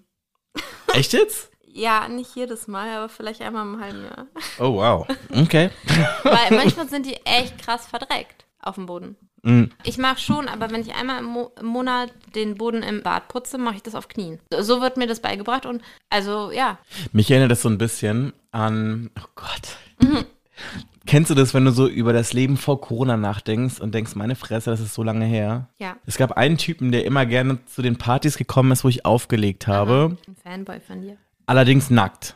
Echt jetzt? Ja, nicht jedes Mal, aber vielleicht einmal im halben Jahr. Oh, wow. Okay. Weil manchmal sind die echt krass verdreckt auf dem Boden. Mhm. Ich mache schon, aber wenn ich einmal im, Mo im Monat den Boden im Bad putze, mache ich das auf Knien. So, wird mir das beigebracht und also ja. Mich erinnert das so ein bisschen an, oh Gott. Kennst du das, wenn du so über das Leben vor Corona nachdenkst und denkst, meine Fresse, das ist so lange her? Ja. Es gab einen Typen, der immer gerne zu den Partys gekommen ist, wo ich aufgelegt habe, Ein Fanboy von dir. allerdings nackt.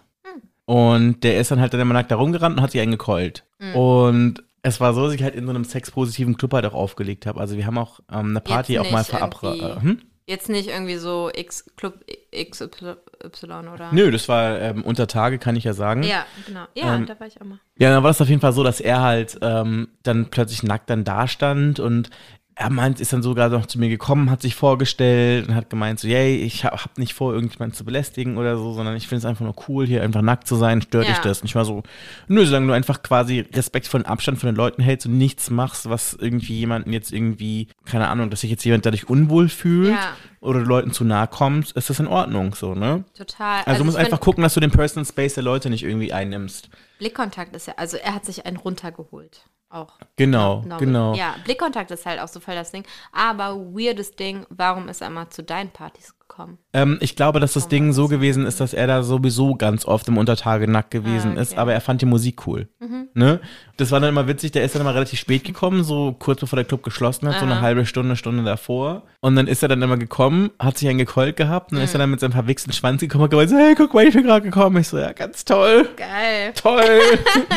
Und der ist dann halt dann immer nackt da rumgerannt und hat sich eingekeult. Mhm. Und es war so, dass ich halt in so einem sexpositiven Club halt auch aufgelegt habe. Also wir haben auch ähm, eine Party auch mal verabredet. Hm? Jetzt nicht irgendwie so X Club XY oder? Nö, das war ähm, unter Tage, kann ich ja sagen. Ja, genau. Ja, Ähm, da war ich auch mal. Ja, dann war das auf jeden Fall so, dass er halt ähm, dann plötzlich nackt dann da stand und er meint, ist dann sogar noch zu mir gekommen, hat sich vorgestellt und hat gemeint so, yay, ich hab, hab nicht vor, irgendjemanden zu belästigen oder so, sondern ich finde es einfach nur cool, hier einfach nackt zu sein, stört dich Ja. das? Und ich war so, nö, solange du einfach quasi respektvollen Abstand von den Leuten hältst und nichts machst, was irgendwie jemanden jetzt irgendwie, keine Ahnung, dass sich jetzt jemand dadurch unwohl fühlt Ja. oder Leuten zu nahe kommst, ist das in Ordnung, so, ne? Total. Also, du musst einfach gucken, dass du den Personal Space der Leute nicht irgendwie einnimmst. Blickkontakt ist ja, also er hat sich einen runtergeholt. Auch. Genau, Normal. genau. Ja, Blickkontakt ist halt auch so voll das Ding. Aber weirdes Ding, warum ist er mal zu deinen Partys gekommen? Ähm, ich glaube, dass das Ding so gewesen ist, dass er da sowieso ganz oft im Untertage nackt gewesen Ah, okay. Mhm. ist, aber er fand die Musik cool. Ne? Das war dann immer witzig, der ist dann immer relativ spät gekommen, so kurz bevor der Club geschlossen hat, so eine halbe Stunde, Stunde davor. Und dann ist er dann immer gekommen, hat sich einen gekeult gehabt und dann Mhm. ist er dann mit seinem verwichsten Schwanz gekommen und gemeint so, hey, guck mal, ich bin gerade gekommen. Ich so, ja, ganz toll, Geil. toll.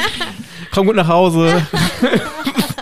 Komm gut nach Hause.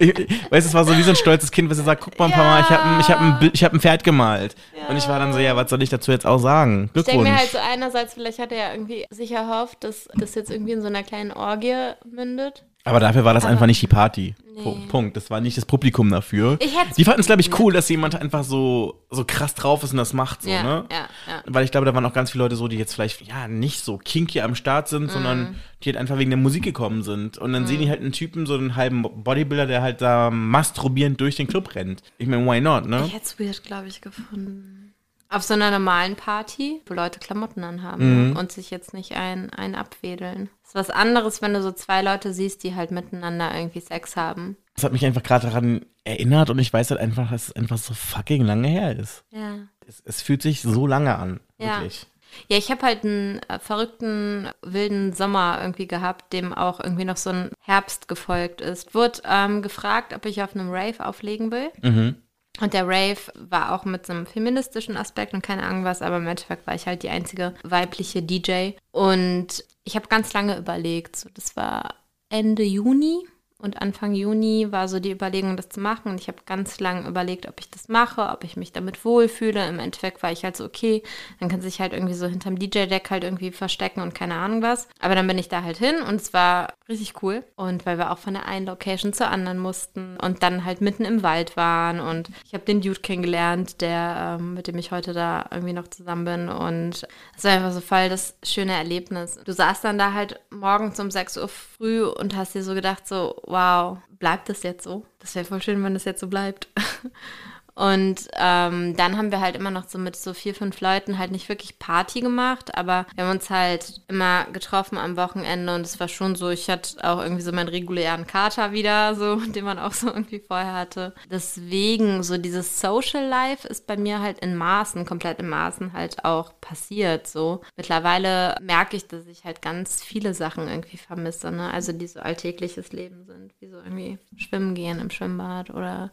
Ich, ich, weißt du, es war so wie so ein stolzes Kind, was er sagt, guck mal, Mama, ich habe ich hab ein, ich hab ein Pferd gemalt. Und ich war dann so, ja, was soll ich dazu jetzt auch sagen? Ich denke Glückwunsch. mir halt so einerseits, vielleicht hat er ja irgendwie sich erhofft, dass das jetzt irgendwie in so einer kleinen Orgie mündet. Aber dafür war das Aber- einfach nicht die Party. Nee. Pu- Punkt. Das war nicht das Publikum dafür. Ich die fanden es, glaube ich, cool, dass jemand einfach so, so krass drauf ist und das macht so, ja, ne? ja, ja. Weil ich glaube, da waren auch ganz viele Leute so, die jetzt vielleicht, ja, nicht so kinky am Start sind, Mhm. sondern die halt einfach wegen der Musik gekommen sind. Und dann sehen die halt einen Typen, so einen halben Bodybuilder, der halt da masturbierend durch den Club rennt. Ich meine, why not, ne? Ich hätte es weird, glaube ich, gefunden. Auf so einer normalen Party, wo Leute Klamotten anhaben Mhm. und sich jetzt nicht ein, ein abwedeln. ist was anderes, wenn du so zwei Leute siehst, die halt miteinander irgendwie Sex haben. Das hat mich einfach gerade daran erinnert und ich weiß halt einfach, dass es einfach so fucking lange her ist. Ja. Es, es fühlt sich so lange an. Ja. Wirklich. Ja, ich habe halt einen äh, verrückten, wilden Sommer irgendwie gehabt, dem auch irgendwie noch so ein Herbst gefolgt ist. Wurde ähm, gefragt, ob ich auf einem Rave auflegen will. Mhm. Und der Rave war auch mit so einem feministischen Aspekt und keine Ahnung was, aber im Endeffekt war ich halt die einzige weibliche DJ. Und ich habe ganz lange überlegt, so das war Ende Juni und Anfang Juni war so die Überlegung, das zu machen. Und ich habe ganz lange überlegt, ob ich das mache, ob ich mich damit wohlfühle. Im Endeffekt war ich halt so, okay, dann kann sich halt irgendwie so hinterm DJ-Deck halt irgendwie verstecken und keine Ahnung was. Aber dann bin ich da halt hin und es war richtig cool. Und weil wir auch von der einen Location zur anderen mussten und dann halt mitten im Wald waren. Und ich habe den Dude kennengelernt, der, ähm, mit dem ich heute da irgendwie noch zusammen bin. Und es war einfach so voll das schöne Erlebnis. Du saßt dann da halt morgens um 6 Uhr früh und hast dir so gedacht, so, wow, bleibt das jetzt so? Das wäre voll schön, wenn das jetzt so bleibt. Und ähm, dann haben wir halt immer noch so mit so vier, fünf Leuten halt nicht wirklich Party gemacht, aber wir haben uns halt immer getroffen am Wochenende und es war schon so, ich hatte auch irgendwie so meinen regulären Kater wieder, so, den man auch so irgendwie vorher hatte. Deswegen, so dieses Social Life ist bei mir halt in Maßen, komplett in Maßen halt auch passiert, so. Mittlerweile merke ich, dass ich halt ganz viele Sachen irgendwie vermisse, ne? Also die so alltägliches Leben sind, wie so irgendwie schwimmen gehen im Schwimmbad oder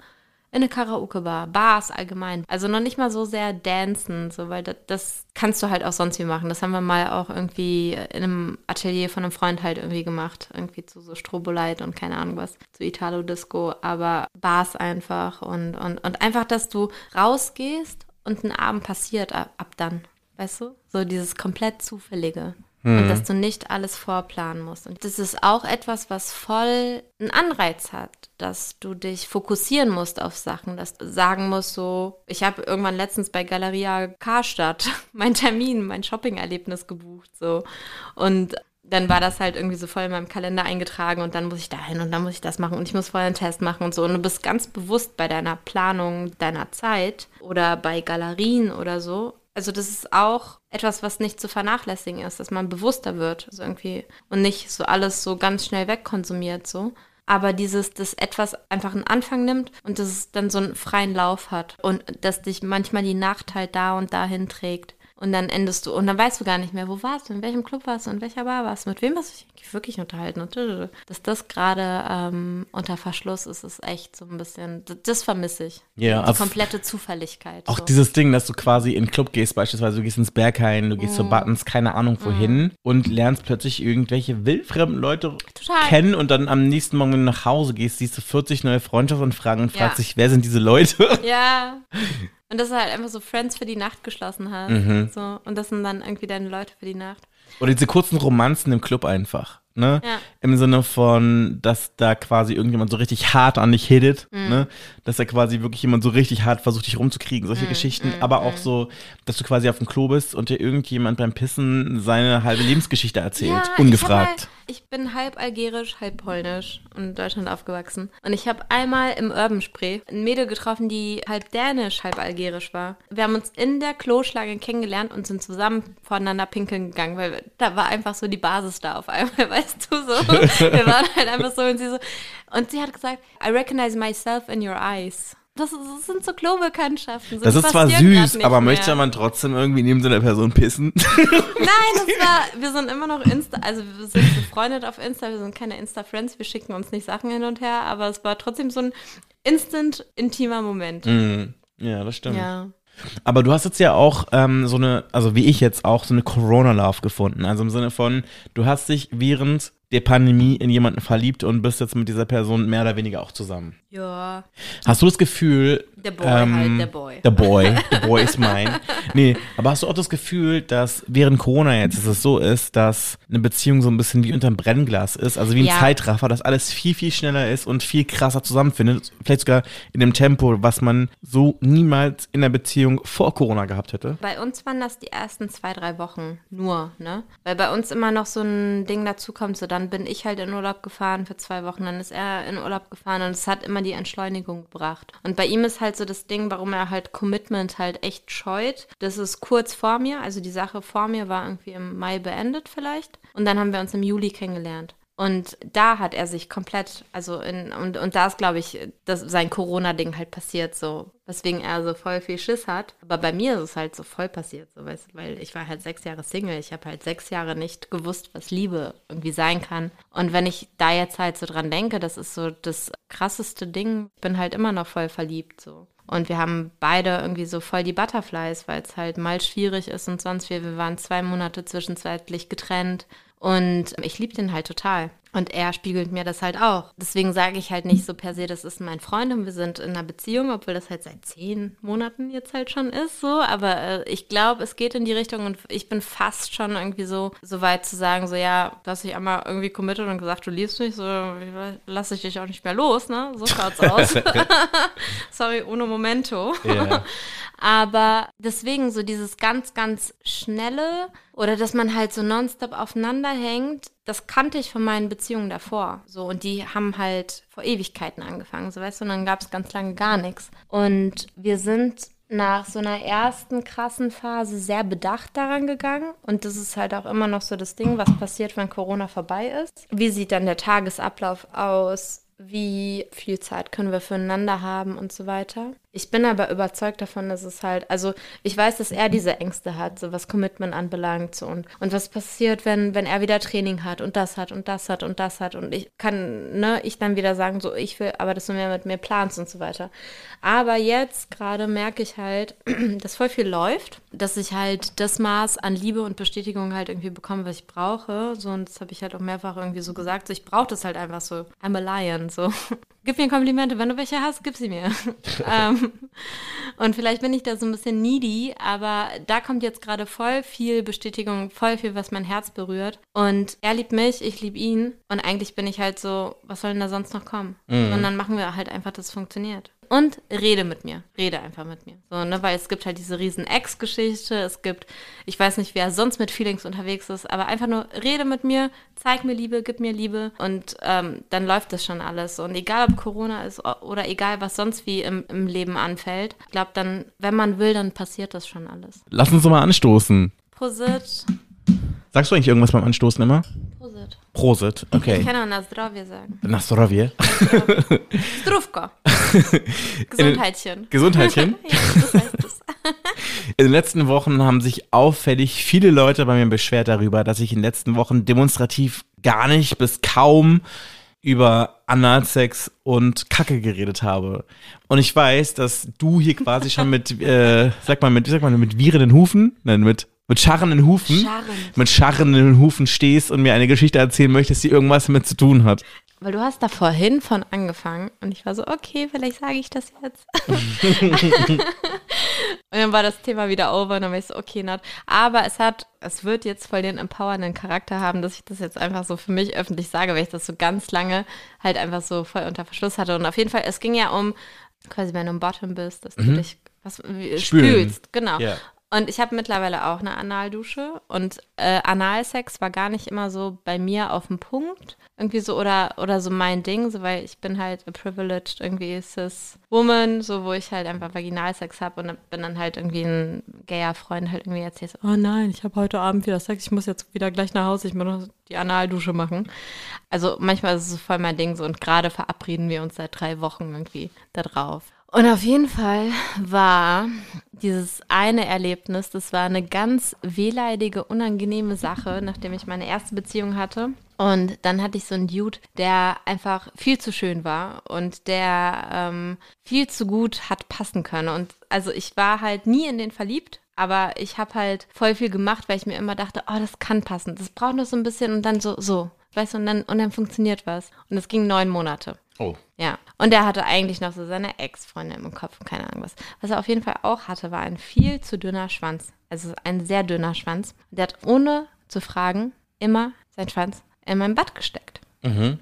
in eine Karaoke-Bar, Bars allgemein. Also noch nicht mal so sehr dancen, so, weil das, das kannst du halt auch sonst wie machen. Das haben wir mal auch irgendwie in einem Atelier von einem Freund halt irgendwie gemacht. Irgendwie zu so Strobolight und keine Ahnung was, zu Italo-Disco. Aber Bars einfach und, und, und einfach, dass du rausgehst und ein Abend passiert ab, ab dann. Weißt du? So dieses komplett Zufällige. Und dass du nicht alles vorplanen musst. Und das ist auch etwas, was voll einen Anreiz hat, dass du dich fokussieren musst auf Sachen, dass du sagen musst, so, ich habe irgendwann letztens bei Galeria Karstadt mein Termin, mein Shopping-Erlebnis gebucht, so. Und dann war das halt irgendwie so voll in meinem Kalender eingetragen und dann muss ich dahin und dann muss ich das machen und ich muss vorher einen Test machen und so. Und du bist ganz bewusst bei deiner Planung deiner Zeit oder bei Galerien oder so. Also das ist auch etwas, was nicht zu vernachlässigen ist, dass man bewusster wird, also irgendwie und nicht so alles so ganz schnell wegkonsumiert so. Aber dieses, dass etwas einfach einen Anfang nimmt und dass es dann so einen freien Lauf hat und dass dich manchmal die Nacht halt da und dahin trägt. Und dann endest du, und dann weißt du gar nicht mehr, wo warst du, in welchem Club warst du, in welcher Bar warst du, mit wem hast du dich wirklich unterhalten. Und dass das gerade ähm, unter Verschluss ist, ist echt so ein bisschen, das, vermisse ich. Ja, Die komplette Zufälligkeit. Auch so. dieses Ding, dass du quasi in den Club gehst, beispielsweise du gehst ins Berghain, du gehst zu Buttons, keine Ahnung wohin und lernst plötzlich irgendwelche wildfremden Leute Total. kennen und dann am nächsten Morgen, wenn du nach Hause gehst, siehst du 40 neue Freundschaftsanfragen und fragst Ja. dich, wer sind diese Leute? Ja. Und dass du halt einfach so Friends für die Nacht geschlossen hast. Mhm. So. Und das sind dann irgendwie deine Leute für die Nacht. Oder diese kurzen Romanzen im Club einfach. Ne? Ja. Im Sinne von, dass da quasi irgendjemand so richtig hart an dich hittet, Mhm. ne? Dass da quasi wirklich jemand so richtig hart versucht, dich rumzukriegen, solche Geschichten. Aber auch so, dass du quasi auf dem Klo bist und dir irgendjemand beim Pissen seine halbe Lebensgeschichte erzählt, Ja, Ich, ungefragt. mal, ich bin halb algerisch, halb polnisch und in Deutschland aufgewachsen. Und ich habe einmal im Urban Spree ein Mädel getroffen, die halb dänisch, halb algerisch war. Wir haben uns in der Kloschlange kennengelernt und sind zusammen voneinander pinkeln gegangen, weil da war einfach so die Basis da auf einmal, weißt du so. Wir waren halt einfach so und sie so. Und sie hat gesagt, I recognize myself in your eyes. Das, das sind so Klobekanntschaften. So, Das ist zwar süß, aber mehr. möchte man trotzdem irgendwie neben so einer Person pissen? Nein, das war, wir sind immer noch Insta, also wir sind befreundet auf Insta, wir sind keine Insta-Friends, wir schicken uns nicht Sachen hin und her, aber es war trotzdem so ein instant intimer Moment. ja, das stimmt. Ja. Aber du hast jetzt ja auch ähm, so eine, also wie ich jetzt auch, so eine Corona-Love gefunden. Also im Sinne von, du hast dich während der Pandemie in jemanden verliebt und bist jetzt mit dieser Person mehr oder weniger auch zusammen. Ja. Hast du das Gefühl. Der Boy halt, der Boy. Der Boy. Der Boy ist mein. Nee, aber hast du auch das Gefühl, dass während Corona jetzt dass es so ist, dass eine Beziehung so ein bisschen wie unterm Brennglas ist, also wie ein Ja. Zeitraffer, dass alles viel, viel schneller ist und viel krasser zusammenfindet, vielleicht sogar in dem Tempo, was man so niemals in der Beziehung vor Corona gehabt hätte? Bei uns waren das die ersten zwei, drei Wochen nur, ne? Weil bei uns immer noch so ein Ding dazu kommt, so dann bin ich halt in Urlaub gefahren für zwei Wochen, dann ist er in Urlaub gefahren und es hat immer die Entschleunigung gebracht. Und bei ihm ist halt so das Ding, warum er halt Commitment halt echt scheut. Das ist kurz vor mir, also die Sache vor mir war irgendwie im Mai beendet vielleicht. Und dann haben wir uns im Juli kennengelernt. Und da hat er sich komplett, also in, und, und da ist, glaube ich, das, sein Corona-Ding halt passiert, so, weswegen er so voll viel Schiss hat. Aber bei mir ist es halt so voll passiert, so, weißt, weil ich war halt sechs Jahre Single, ich habe halt sechs Jahre nicht gewusst, was Liebe irgendwie sein kann. Und wenn ich da jetzt halt so dran denke, das ist so das krasseste Ding, ich bin halt immer noch voll verliebt, so. Und wir haben beide irgendwie so voll die Butterflies, weil es halt mal schwierig ist und sonst wir, wir waren zwei Monate zwischenzeitlich getrennt. Und ich liebe den halt total. Und er spiegelt mir das halt auch. Deswegen sage ich halt nicht so per se, das ist mein Freund und wir sind in einer Beziehung, obwohl das halt seit zehn Monaten jetzt halt schon ist so. Aber äh, ich glaube, es geht in die Richtung und ich bin fast schon irgendwie so, so weit zu sagen, so ja, du hast dich einmal irgendwie committed und gesagt, du liebst mich, so lasse ich dich auch nicht mehr los, ne? So schaut's aus. Sorry, ohne Momento. Ja. Aber deswegen so dieses ganz, ganz schnelle oder dass man halt so nonstop aufeinander hängt, das kannte ich von meinen Beziehungen davor. So, und die haben halt vor Ewigkeiten angefangen, so weißt du, und dann gab es ganz lange gar nichts. Und wir sind nach so einer ersten krassen Phase sehr bedacht daran gegangen. Und das ist halt auch immer noch so das Ding, was passiert, wenn Corona vorbei ist. Wie sieht dann der Tagesablauf aus? Wie viel Zeit können wir füreinander haben und so weiter. Ich bin aber überzeugt davon, dass es halt, also ich weiß, dass er diese Ängste hat, so was Commitment anbelangt so und, und was passiert, wenn, wenn er wieder Training hat und das hat und das hat und das hat und ich kann, ne, ich dann wieder sagen, so ich will, aber dass du mehr mit mir planst und so weiter. Aber jetzt gerade merke ich halt, dass voll viel läuft, dass ich halt das Maß an Liebe und Bestätigung halt irgendwie bekomme, was ich brauche. So, und das habe ich halt auch mehrfach irgendwie so gesagt. So, ich brauche das halt einfach so. I'm a lion, so. Gib mir Komplimente, wenn du welche hast, gib sie mir. ähm, und vielleicht bin ich da so ein bisschen needy, aber da kommt jetzt gerade voll viel Bestätigung, voll viel, was mein Herz berührt. Und er liebt mich, ich liebe ihn. Und eigentlich bin ich halt so, was soll denn da sonst noch kommen? Und dann machen wir halt einfach, dass es funktioniert. Und rede mit mir. Rede einfach mit mir. So, ne, weil es gibt halt diese riesen Ex-Geschichte. Es gibt, ich weiß nicht, wer sonst mit Feelings unterwegs ist, aber einfach nur rede mit mir, zeig mir Liebe, gib mir Liebe und ähm, dann läuft das schon alles. Und egal, ob Corona ist oder egal, was sonst wie im, im Leben anfällt, ich glaube dann, wenn man will, dann passiert das schon alles. Lass uns doch mal anstoßen. Prosit. Sagst du eigentlich irgendwas beim Anstoßen immer? Prosit. Prosit, Ich okay. kann auch na zdrowie sagen. Na zdrowie. Strówko. Gesundheitchen. Gesundheitchen. ja, das heißt es. In den letzten Wochen haben sich auffällig viele Leute bei mir beschwert darüber, dass ich in den letzten Wochen demonstrativ gar nicht bis kaum über Analsex und Kacke geredet habe. Und ich weiß, dass du hier quasi schon mit, äh, sag mal, mit, sag mal, mit wirrenden Hufen, nein, mit, mit scharrenden Hufen, Scharrend. mit scharrenden Hufen stehst und mir eine Geschichte erzählen möchtest, die irgendwas damit zu tun hat. Weil du hast da vorhin von angefangen und ich war so, okay, vielleicht sage ich das jetzt. und dann war das Thema wieder over und dann war ich so, okay, not. Aber es hat, es wird jetzt voll den empowernden Charakter haben, dass ich das jetzt einfach so für mich öffentlich sage, weil ich das so ganz lange halt einfach so voll unter Verschluss hatte. Und auf jeden Fall, es ging ja um, quasi wenn du im Bottom bist, dass du dich was, spülst. Genau. Ja. Und ich habe mittlerweile auch eine Analdusche und äh, Analsex war gar nicht immer so bei mir auf dem Punkt. Irgendwie so oder, oder so mein Ding, so weil ich bin halt a privileged irgendwie cis Woman, so wo ich halt einfach Vaginalsex habe und bin dann halt irgendwie ein gayer Freund halt irgendwie erzählt, so, oh nein, ich habe heute Abend wieder Sex, ich muss jetzt wieder gleich nach Hause, ich muss noch die Analdusche machen. Also manchmal ist es voll mein Ding so und gerade verabreden wir uns seit drei Wochen irgendwie da drauf. Und auf jeden Fall war dieses eine Erlebnis, das war eine ganz wehleidige, unangenehme Sache, nachdem ich meine erste Beziehung hatte. Und dann hatte ich so einen Dude, der einfach viel zu schön war und der ähm, viel zu gut hat passen können. Und also ich war halt nie in den verliebt, aber ich habe halt voll viel gemacht, weil ich mir immer dachte, oh, das kann passen. Das braucht nur so ein bisschen und dann so, so. Weißt du, und dann, und dann funktioniert was. Und es ging neun Monate. Oh. Ja, und er hatte eigentlich noch so seine Ex-Freundin im Kopf und keine Ahnung was. Was er auf jeden Fall auch hatte, war ein viel zu dünner Schwanz. Also ein sehr dünner Schwanz. Der hat ohne zu fragen immer seinen Schwanz in mein Bad gesteckt.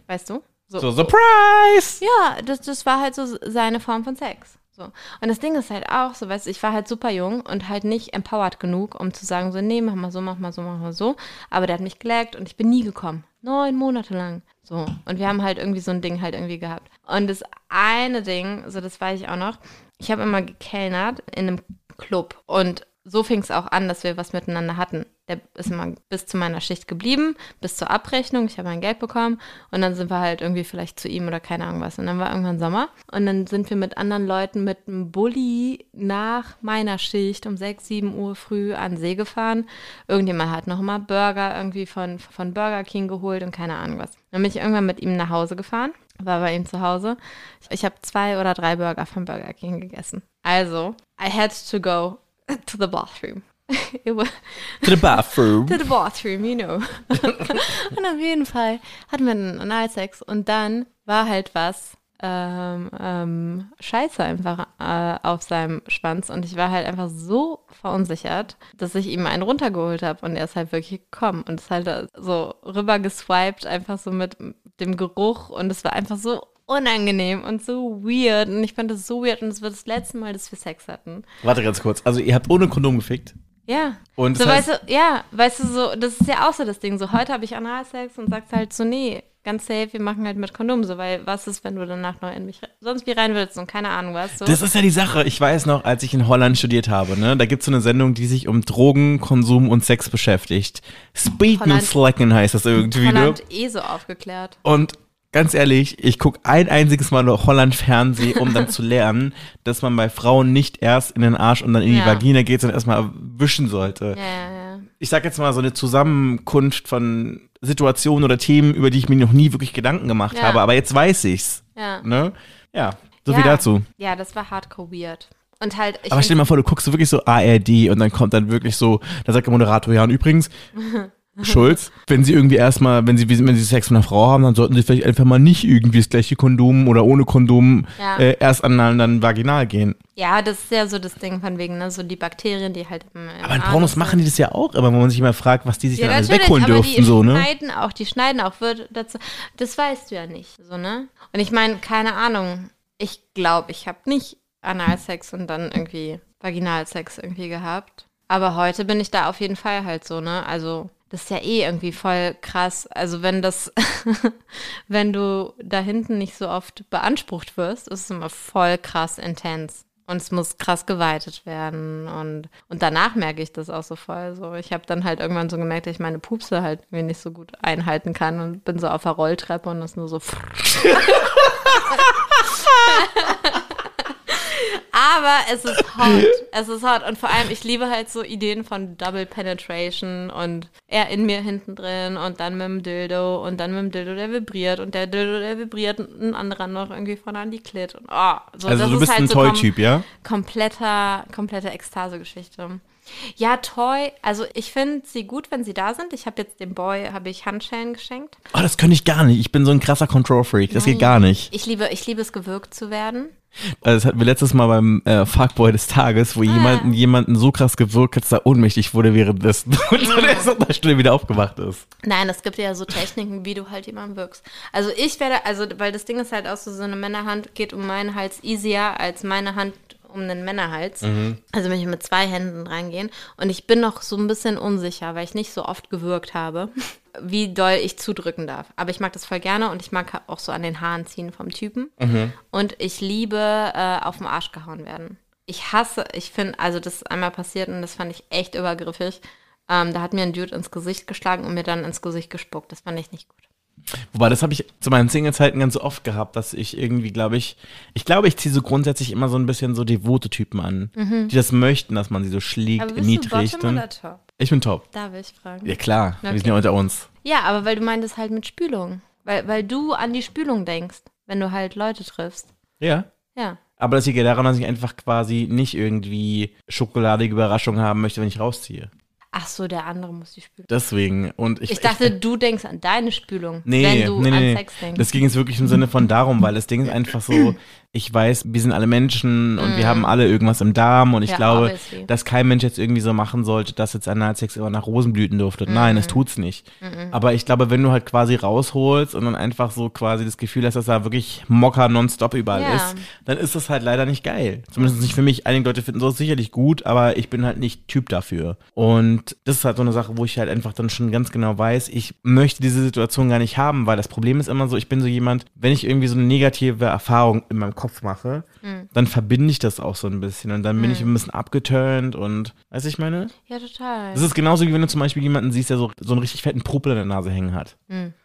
Weißt du? So, Surprise! Ja, das, das war halt so seine Form von Sex. So. Und das Ding ist halt auch so, weißt du, ich war halt super jung und halt nicht empowered genug, um zu sagen, so, nee, mach mal so, mach mal so, mach mal so. Aber der hat mich geleckt und ich bin nie gekommen. Neun Monate lang. So. Und wir haben halt irgendwie so ein Ding halt irgendwie gehabt. Und das eine Ding, so das weiß ich auch noch, ich habe immer gekellnert in einem Club. Und so fing es auch an, dass wir was miteinander hatten. Der ist immer bis zu meiner Schicht geblieben, bis zur Abrechnung. Ich habe mein Geld bekommen und dann sind wir halt irgendwie vielleicht zu ihm oder keine Ahnung was. Und dann war irgendwann Sommer und dann sind wir mit anderen Leuten mit einem Bulli nach meiner Schicht um 6, 7 Uhr früh an See gefahren. Irgendjemand hat noch mal Burger irgendwie von, von Burger King geholt und keine Ahnung was. Dann bin ich irgendwann mit ihm nach Hause gefahren, war bei ihm zu Hause. Ich habe zwei oder drei Burger von Burger King gegessen. Also, I had to go to the bathroom. Was, To the bathroom. to the bathroom, you know. und auf jeden Fall hatten wir einen Analsex und dann war halt was ähm, ähm, Scheiße einfach äh, auf seinem Schwanz und ich war halt einfach so verunsichert, dass ich ihm einen runtergeholt habe und er ist halt wirklich gekommen und ist halt so rüber geswiped, einfach so mit dem Geruch und es war einfach so unangenehm und so weird und ich fand das so weird und es war das letzte Mal, dass wir Sex hatten. Warte ganz kurz. Also ihr habt ohne Kondom gefickt. Ja. Und so, heißt- weißt du, ja, weißt du, so, das ist ja auch so das Ding. So, heute habe ich Analsex und sagst halt so, nee, ganz safe, wir machen halt mit Kondom so, weil was ist, wenn du danach noch in mich sonst wie rein willst und keine Ahnung was. So. Das ist ja die Sache. Ich weiß noch, als ich in Holland studiert habe, ne, da gibt's so eine Sendung, die sich um Drogen, Konsum und Sex beschäftigt. Speed and Slacken heißt das irgendwie, ne? Holland eh so aufgeklärt. Und ganz ehrlich, ich guck ein einziges Mal nur Holland-Fernsehen, um dann zu lernen, dass man bei Frauen nicht erst in den Arsch und dann in die Ja. Vagina geht, sondern erstmal wischen sollte. Ja, ja, ja. Ich sag jetzt mal so eine Zusammenkunft von Situationen oder Themen, über die ich mir noch nie wirklich Gedanken gemacht habe, aber jetzt weiß ich's. Ja. Ne? Ja, so viel dazu. Ja, das war hardcore weird. Und halt, ich Aber stell dir mal vor, du guckst so wirklich so ARD und dann kommt dann wirklich so, da sagt der Moderator, ja und übrigens, Schulz, wenn sie irgendwie erstmal, wenn sie, wenn sie Sex mit einer Frau haben, dann sollten sie vielleicht einfach mal nicht irgendwie das gleiche Kondom oder ohne Kondom Ja. äh, erst anal und dann vaginal gehen. ja, das ist ja so das Ding von wegen, ne, so die Bakterien, die halt im, im Aber in Pornos machen die das ja auch immer, wo man sich immer fragt, was die sich Ja, dann alles wegholen dürften, die so, ne? schneiden auch, die schneiden auch, wird dazu, das weißt du ja nicht, so, ne? Und ich meine, keine Ahnung, ich glaube, ich habe nicht Analsex und dann irgendwie Vaginalsex irgendwie gehabt. Aber heute bin ich da auf jeden Fall halt so, ne? Also, das ist ja eh irgendwie voll krass. Also, wenn das, wenn du da hinten nicht so oft beansprucht wirst, ist es immer voll krass intens. Und es muss krass geweitet werden. Und, und danach merke ich das auch so voll. So, ich habe dann halt irgendwann so gemerkt, dass ich meine Pupse halt irgendwie nicht so gut einhalten kann und bin so auf der Rolltreppe und das nur so. Aber es ist hot. Es ist hot. Und vor allem, ich liebe halt so Ideen von Double Penetration und er in mir hinten drin und dann mit dem Dildo und dann mit dem Dildo, der vibriert und der Dildo, der vibriert und ein anderer noch irgendwie vorne an die Klit. Und, oh, so, Also das du ist bist halt ein so kom- Toy-Typ, ja? kompletter, komplette Ekstase-Geschichte. Ja, Toy, also ich finde sie gut, wenn sie da sind. Ich habe jetzt dem Boy, habe ich Handschellen geschenkt. Oh, das könnte ich gar nicht. Ich bin so ein krasser Control-Freak. Das geht Nein. gar nicht. Ich liebe, ich liebe es, gewürgt zu werden. Also das hatten wir letztes Mal beim äh, Fuckboy des Tages, Ah. wo jemanden, jemanden so krass gewirkt hat, dass er ohnmächtig wurde währenddessen und dann erst nach einer Stunde wieder aufgewacht ist. Nein, es gibt ja so Techniken, wie du halt jemanden wirkst. Also ich werde, also weil das Ding ist halt auch so, so eine Männerhand geht um meinen Hals easier als meine Hand um einen Männerhals. Also wenn ich mit zwei Händen reingehen. Und ich bin noch so ein bisschen unsicher, weil ich nicht so oft gewürgt habe, wie doll ich zudrücken darf. Aber ich mag das voll gerne und ich mag auch so an den Haaren ziehen vom Typen. Und ich liebe äh, auf den Arsch gehauen werden. Ich hasse, ich finde, also das ist einmal passiert und das fand ich echt übergriffig. Ähm, da hat mir ein Dude ins Gesicht geschlagen und mir dann ins Gesicht gespuckt. Das fand ich nicht gut. Wobei, das habe ich zu meinen Single-Zeiten ganz oft gehabt, dass ich irgendwie, glaube ich, ich glaube, ich ziehe so grundsätzlich immer so ein bisschen so devote Typen an, die das möchten, dass man sie so schlägt, Aber bist erniedrigt. du Bottom und- oder Top? Ich bin top. Da will ich fragen. Ja klar, wir Okay. sind ja unter uns. Ja, aber weil du meintest halt mit Spülung. Weil, weil du an die Spülung denkst, wenn du halt Leute triffst. Ja. Ja. Aber das liegt ja daran, dass ich einfach quasi nicht irgendwie schokoladige Überraschung haben möchte, wenn ich rausziehe. Ach so, der andere muss die Spülung. Deswegen. Und ich, Ich dachte, du denkst an deine Spülung, Nee, wenn du nee, an nee. Sex denkst. Das ging jetzt wirklich im Sinne von darum, weil das Ding ist einfach so, ich weiß, wir sind alle Menschen und wir haben alle irgendwas im Darm und ich Mm. Ja, glaube, obviously. dass kein Mensch jetzt irgendwie so machen sollte, dass jetzt Analsex immer nach Rosenblüten duftet. Nein, Mm. es tut's nicht. Aber ich glaube, wenn du halt quasi rausholst und dann einfach so quasi das Gefühl hast, dass da wirklich Mocker nonstop überall Ja. ist, dann ist das halt leider nicht geil. Zumindest nicht für mich. Einige Leute finden sowas sicherlich gut, aber ich bin halt nicht Typ dafür. Und das ist halt so eine Sache, wo ich halt einfach dann schon ganz genau weiß, ich möchte diese Situation gar nicht haben, weil das Problem ist immer so, ich bin so jemand, wenn ich irgendwie so eine negative Erfahrung in meinem Kopf mache, dann verbinde ich das auch so ein bisschen und dann bin ich ein bisschen abgeturnt und, weißt du, ich meine? ja, total. Das ist genauso wie wenn du zum Beispiel jemanden siehst, der so, so einen richtig fetten Popel in der Nase hängen hat.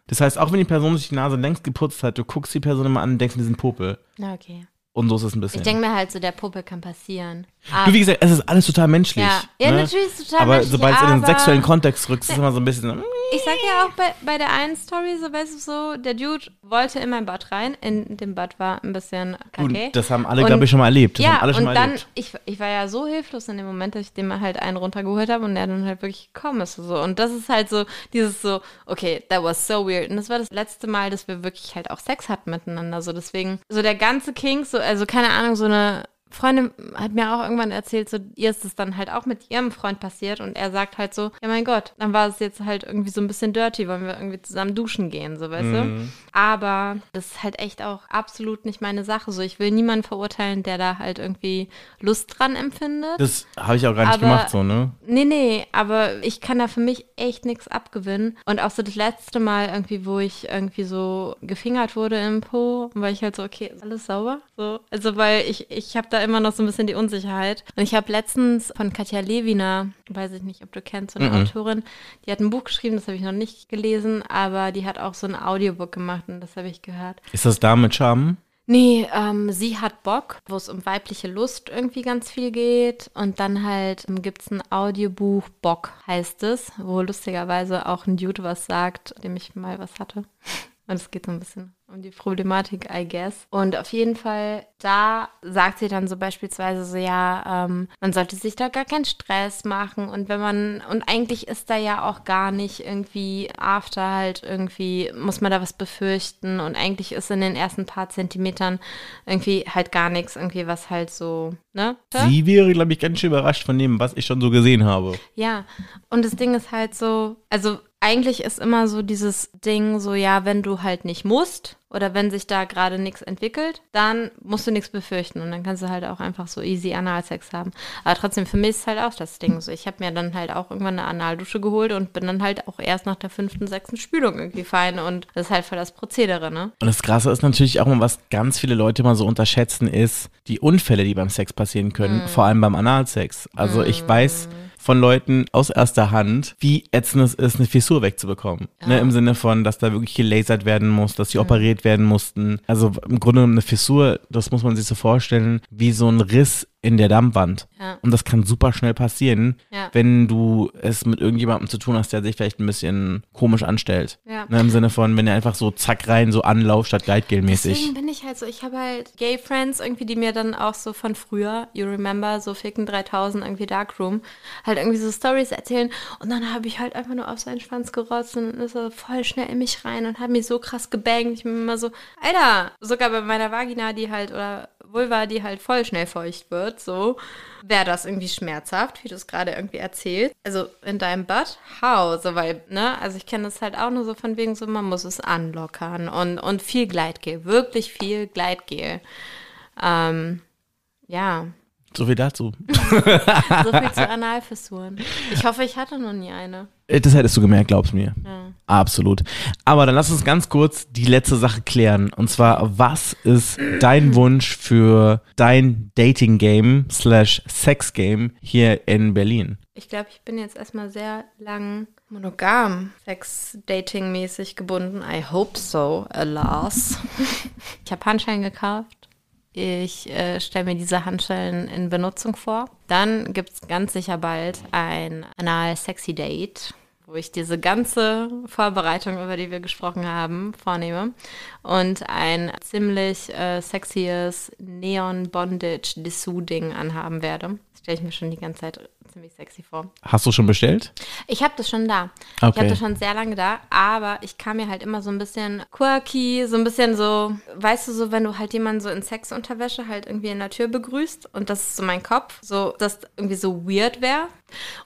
Das heißt, auch wenn die Person sich die Nase längst geputzt hat, du guckst die Person immer an und denkst, die sind Popel. Na, okay. Und so ist es ein bisschen. Ich denke mir halt so, der Puppe kann passieren. du, wie gesagt, es ist alles total menschlich. Ja. Ja, ne? natürlich ist es total aber menschlich, sobald es in den aber- sexuellen Kontext rückt, ist es immer so ein bisschen mm, Ich sag ja auch bei, bei der einen Story, so weißt du so, der Dude wollte in mein Bad rein. In dem Bad war ein bisschen kacke. das haben alle, Und- glaube ich, schon mal erlebt. Das ja, haben alle schon und mal dann, erlebt. ich, ich war ja so hilflos in dem Moment, dass ich dem halt einen runtergeholt habe und der dann halt wirklich gekommen ist. So. Und das ist halt so, dieses so, okay, that was so weird. Und das war das letzte Mal, dass wir wirklich halt auch Sex hatten miteinander. So deswegen, so der ganze King, so, also keine Ahnung, so eine Freundin hat mir auch irgendwann erzählt, so ihr ist es dann halt auch mit ihrem Freund passiert und er sagt halt so, ja mein Gott, dann war es jetzt halt irgendwie so ein bisschen dirty, wollen wir irgendwie zusammen duschen gehen, so weißt Mhm. du. Aber das ist halt echt auch absolut nicht meine Sache. So, ich will niemanden verurteilen, der da halt irgendwie Lust dran empfindet. Das habe ich auch gar nicht Aber- gemacht, so, ne? Nee, nee, aber ich kann da für mich echt nichts abgewinnen. Und auch so das letzte Mal irgendwie, wo ich irgendwie so gefingert wurde im Po, war ich halt so, okay, ist alles sauber? So, also weil ich, ich habe da immer noch so ein bisschen die Unsicherheit. Und ich habe letztens von Katja Lewina, weiß ich nicht, ob du kennst, so eine Autorin, die hat ein Buch geschrieben, das habe ich noch nicht gelesen, aber die hat auch so ein Audiobook gemacht und das habe ich gehört. Ist das da mit Charme? Nee, ähm, sie hat Bock, wo es um weibliche Lust irgendwie ganz viel geht. Und dann halt ähm, gibt's ein Audiobuch, Bock heißt es, wo lustigerweise auch ein Dude was sagt, dem ich mal was hatte. Und es geht so ein bisschen um die Problematik, I guess. Und auf jeden Fall, da sagt sie dann so beispielsweise so, ja, ähm, man sollte sich da gar keinen Stress machen. Und wenn man, und eigentlich ist da ja auch gar nicht irgendwie after halt irgendwie, muss man da was befürchten. Und eigentlich ist in den ersten paar Zentimetern irgendwie halt gar nichts, irgendwie was halt so, ne? Sie wäre, glaube ich, ganz schön überrascht von dem, was ich schon so gesehen habe. Ja, und das Ding ist halt so, also eigentlich ist immer so dieses Ding so, ja, wenn du halt nicht musst oder wenn sich da gerade nichts entwickelt, dann musst du nichts befürchten und dann kannst du halt auch einfach so easy Analsex haben. Aber trotzdem, für mich ist halt auch das Ding so. Ich habe mir dann halt auch irgendwann eine Analdusche geholt und bin dann halt auch erst nach der fünften, sechsten Spülung irgendwie fein und das ist halt voll das Prozedere, ne? Und das Krasse ist natürlich auch mal, was ganz viele Leute mal so unterschätzen, ist die Unfälle, die beim Sex passieren können, vor allem beim Analsex. Also ich weiß, von Leuten aus erster Hand, wie ätzend es ist, eine Fissur wegzubekommen. Ne, Im Sinne von, dass da wirklich gelasert werden muss, dass sie operiert werden mussten. Also im Grunde genommen eine Fissur, das muss man sich so vorstellen, wie so ein Riss in der Dammwand. Ja. Und das kann super schnell passieren, Ja. wenn du es mit irgendjemandem zu tun hast, der sich vielleicht ein bisschen komisch anstellt. Ja. Ne, Im Sinne von, wenn er einfach so zack rein, so Anlauf statt Gleitgel-mäßig. Deswegen bin ich halt so, ich habe halt Gay Friends irgendwie, die mir dann auch so von früher, you remember, so Ficken 3000, irgendwie Darkroom, halt irgendwie so Stories erzählen und dann habe ich halt einfach nur auf seinen Schwanz gerotzt und ist er voll schnell in mich rein und hat mich so krass gebangt. Ich bin immer so, Alter, sogar bei meiner Vagina, die halt, oder Vulva, die halt voll schnell feucht wird, so, wäre das irgendwie schmerzhaft, wie du es gerade irgendwie erzählt. Also in deinem Butt, how? So, weil, ne, also ich kenne das halt auch nur so von wegen so, man muss es anlockern und, und viel Gleitgel, wirklich viel Gleitgel. Ähm, ja, So viel dazu. so viel zu Analfissuren. Ich hoffe, ich hatte noch nie eine. Äh, Das hättest du gemerkt, glaubst mir. Ja. Absolut. Aber dann lass uns ganz kurz die letzte Sache klären. Und zwar, was ist dein Wunsch für dein Dating-Game slash Sex-Game hier in Berlin? Ich glaube, ich bin jetzt erstmal sehr lang monogam, Sex-Dating-mäßig gebunden. I hope so, alas. ich habe Handschellen gekauft. Ich äh, stelle mir diese Handschellen in Benutzung vor. Dann gibt es ganz sicher bald ein Anal-Sexy-Date, wo ich diese ganze Vorbereitung, über die wir gesprochen haben, vornehme. Und ein ziemlich äh, sexyes Neon-Bondage-Dessous-Ding anhaben werde. Das stelle ich mir schon die ganze Zeit ziemlich sexy vor. Hast du schon bestellt? Ich habe das schon da. Ich Okay. habe das schon sehr lange da, aber ich kam mir halt immer so ein bisschen quirky, so ein bisschen so, weißt du, so wenn du halt jemanden so in Sexunterwäsche halt irgendwie in der Tür begrüßt und das ist so mein Kopf, so dass irgendwie so weird wäre.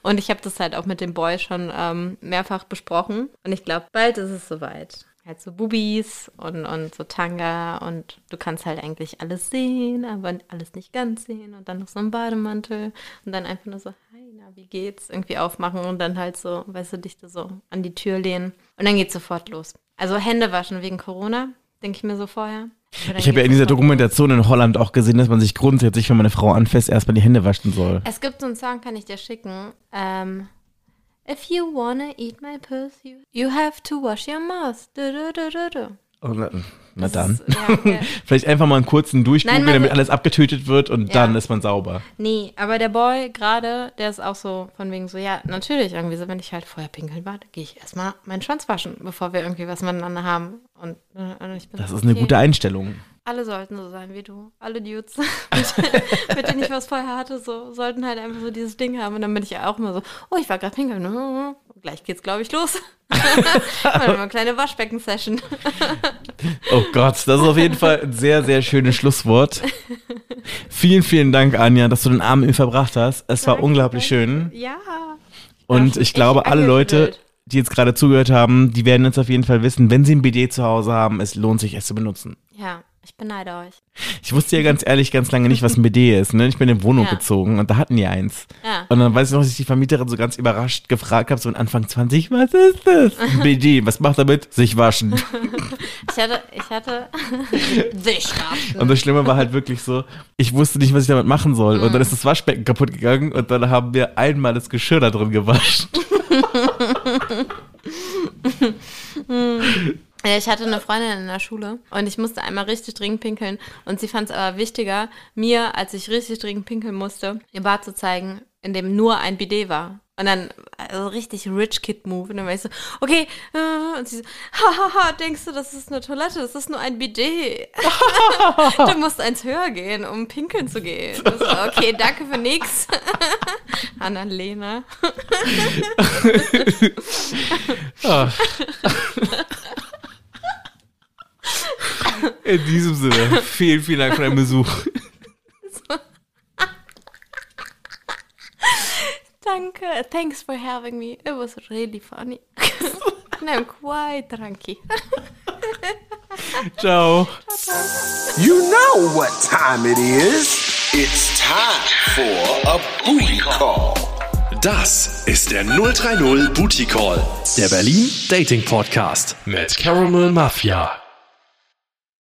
Und ich habe das halt auch mit dem Boy schon ähm, mehrfach besprochen und ich glaube, bald ist es soweit. Halt so Bubis und, und so Tanga und du kannst halt eigentlich alles sehen, aber alles nicht ganz sehen und dann noch so ein Bademantel und dann einfach nur so, hi, na, wie geht's? Irgendwie aufmachen und dann halt so, weißt du, dich da so an die Tür lehnen und dann geht's sofort los. Also Hände waschen wegen Corona, denke ich mir so vorher. Ich habe ja in dieser. Dokumentation in Holland auch gesehen, dass man sich grundsätzlich, wenn man eine Frau anfasst, erstmal die Hände waschen soll. Es gibt so einen Song, kann ich dir schicken. Ähm, If you wanna eat my puss, you, you have to wash your mouth. Du, du, du. Oh, na, na dann. Ist, ja, okay. Vielleicht einfach mal einen kurzen man- damit alles abgetötet wird und Ja. dann ist man sauber. Nee, aber der Boy gerade, der ist auch so von wegen so, ja, natürlich irgendwie so, wenn ich halt vorher pinkeln war, gehe ich erstmal meinen Schwanz waschen, bevor wir irgendwie was miteinander haben. Und, äh, und Das ist eine okay. gute Einstellung. Alle sollten so sein wie du. Alle Dudes, mit, mit denen ich was vorher hatte, so, sollten halt einfach so dieses Ding haben. Und dann bin ich ja auch immer so, oh, ich war gerade pinkeln. Gleich geht's, glaube ich, los. Mal eine kleine Waschbecken-Session. Oh Gott, das ist auf jeden Fall ein sehr, sehr schönes Schlusswort. Vielen, vielen Dank, Anja, dass du den Abend mit verbracht hast. Es war Danke, unglaublich danke. schön. Ja. Und ich glaube, alle Leute, die jetzt gerade zugehört haben, die werden jetzt auf jeden Fall wissen, wenn sie ein BD zu Hause haben, es lohnt sich, es zu benutzen. Ja, ich beneide euch. Ich wusste ja ganz ehrlich ganz lange nicht, was ein BD ist. Ne? Ich bin in eine Wohnung Ja. gezogen und da hatten die eins. Ja. Und dann weiß ich noch, dass ich die Vermieterin so ganz überrascht gefragt habe, so in Anfang 20, was ist das? Ein BD, was macht damit? Sich waschen. Ich hatte, ich hatte sich waschen. Und das Schlimme war halt wirklich so, ich wusste nicht, was ich damit machen soll. Und dann ist das Waschbecken kaputt gegangen und dann haben wir einmal das Geschirr da drin gewaschen. Ich hatte eine Freundin in der Schule und ich musste einmal richtig dringend pinkeln. Und sie fand es aber wichtiger, mir, als ich richtig dringend pinkeln musste, ihr Bad zu zeigen, in dem nur ein Bidet war. Und dann, also richtig Rich Kid Move. Und dann war ich so, okay. äh, Und sie so, hahaha, denkst du, das ist eine Toilette? Das ist nur ein Bidet. du musst eins höher gehen, um pinkeln zu gehen. So, okay, danke für nix. Annalena. In diesem Sinne, vielen, vielen Dank für deinen Besuch. Danke. Thanks for having me. It was really funny. and I'm quite drunky. Ciao. You know what time it is. It's time for a booty call. Das ist der 030 Booty Call, der Berlin Dating Podcast mit Caramel Mafia.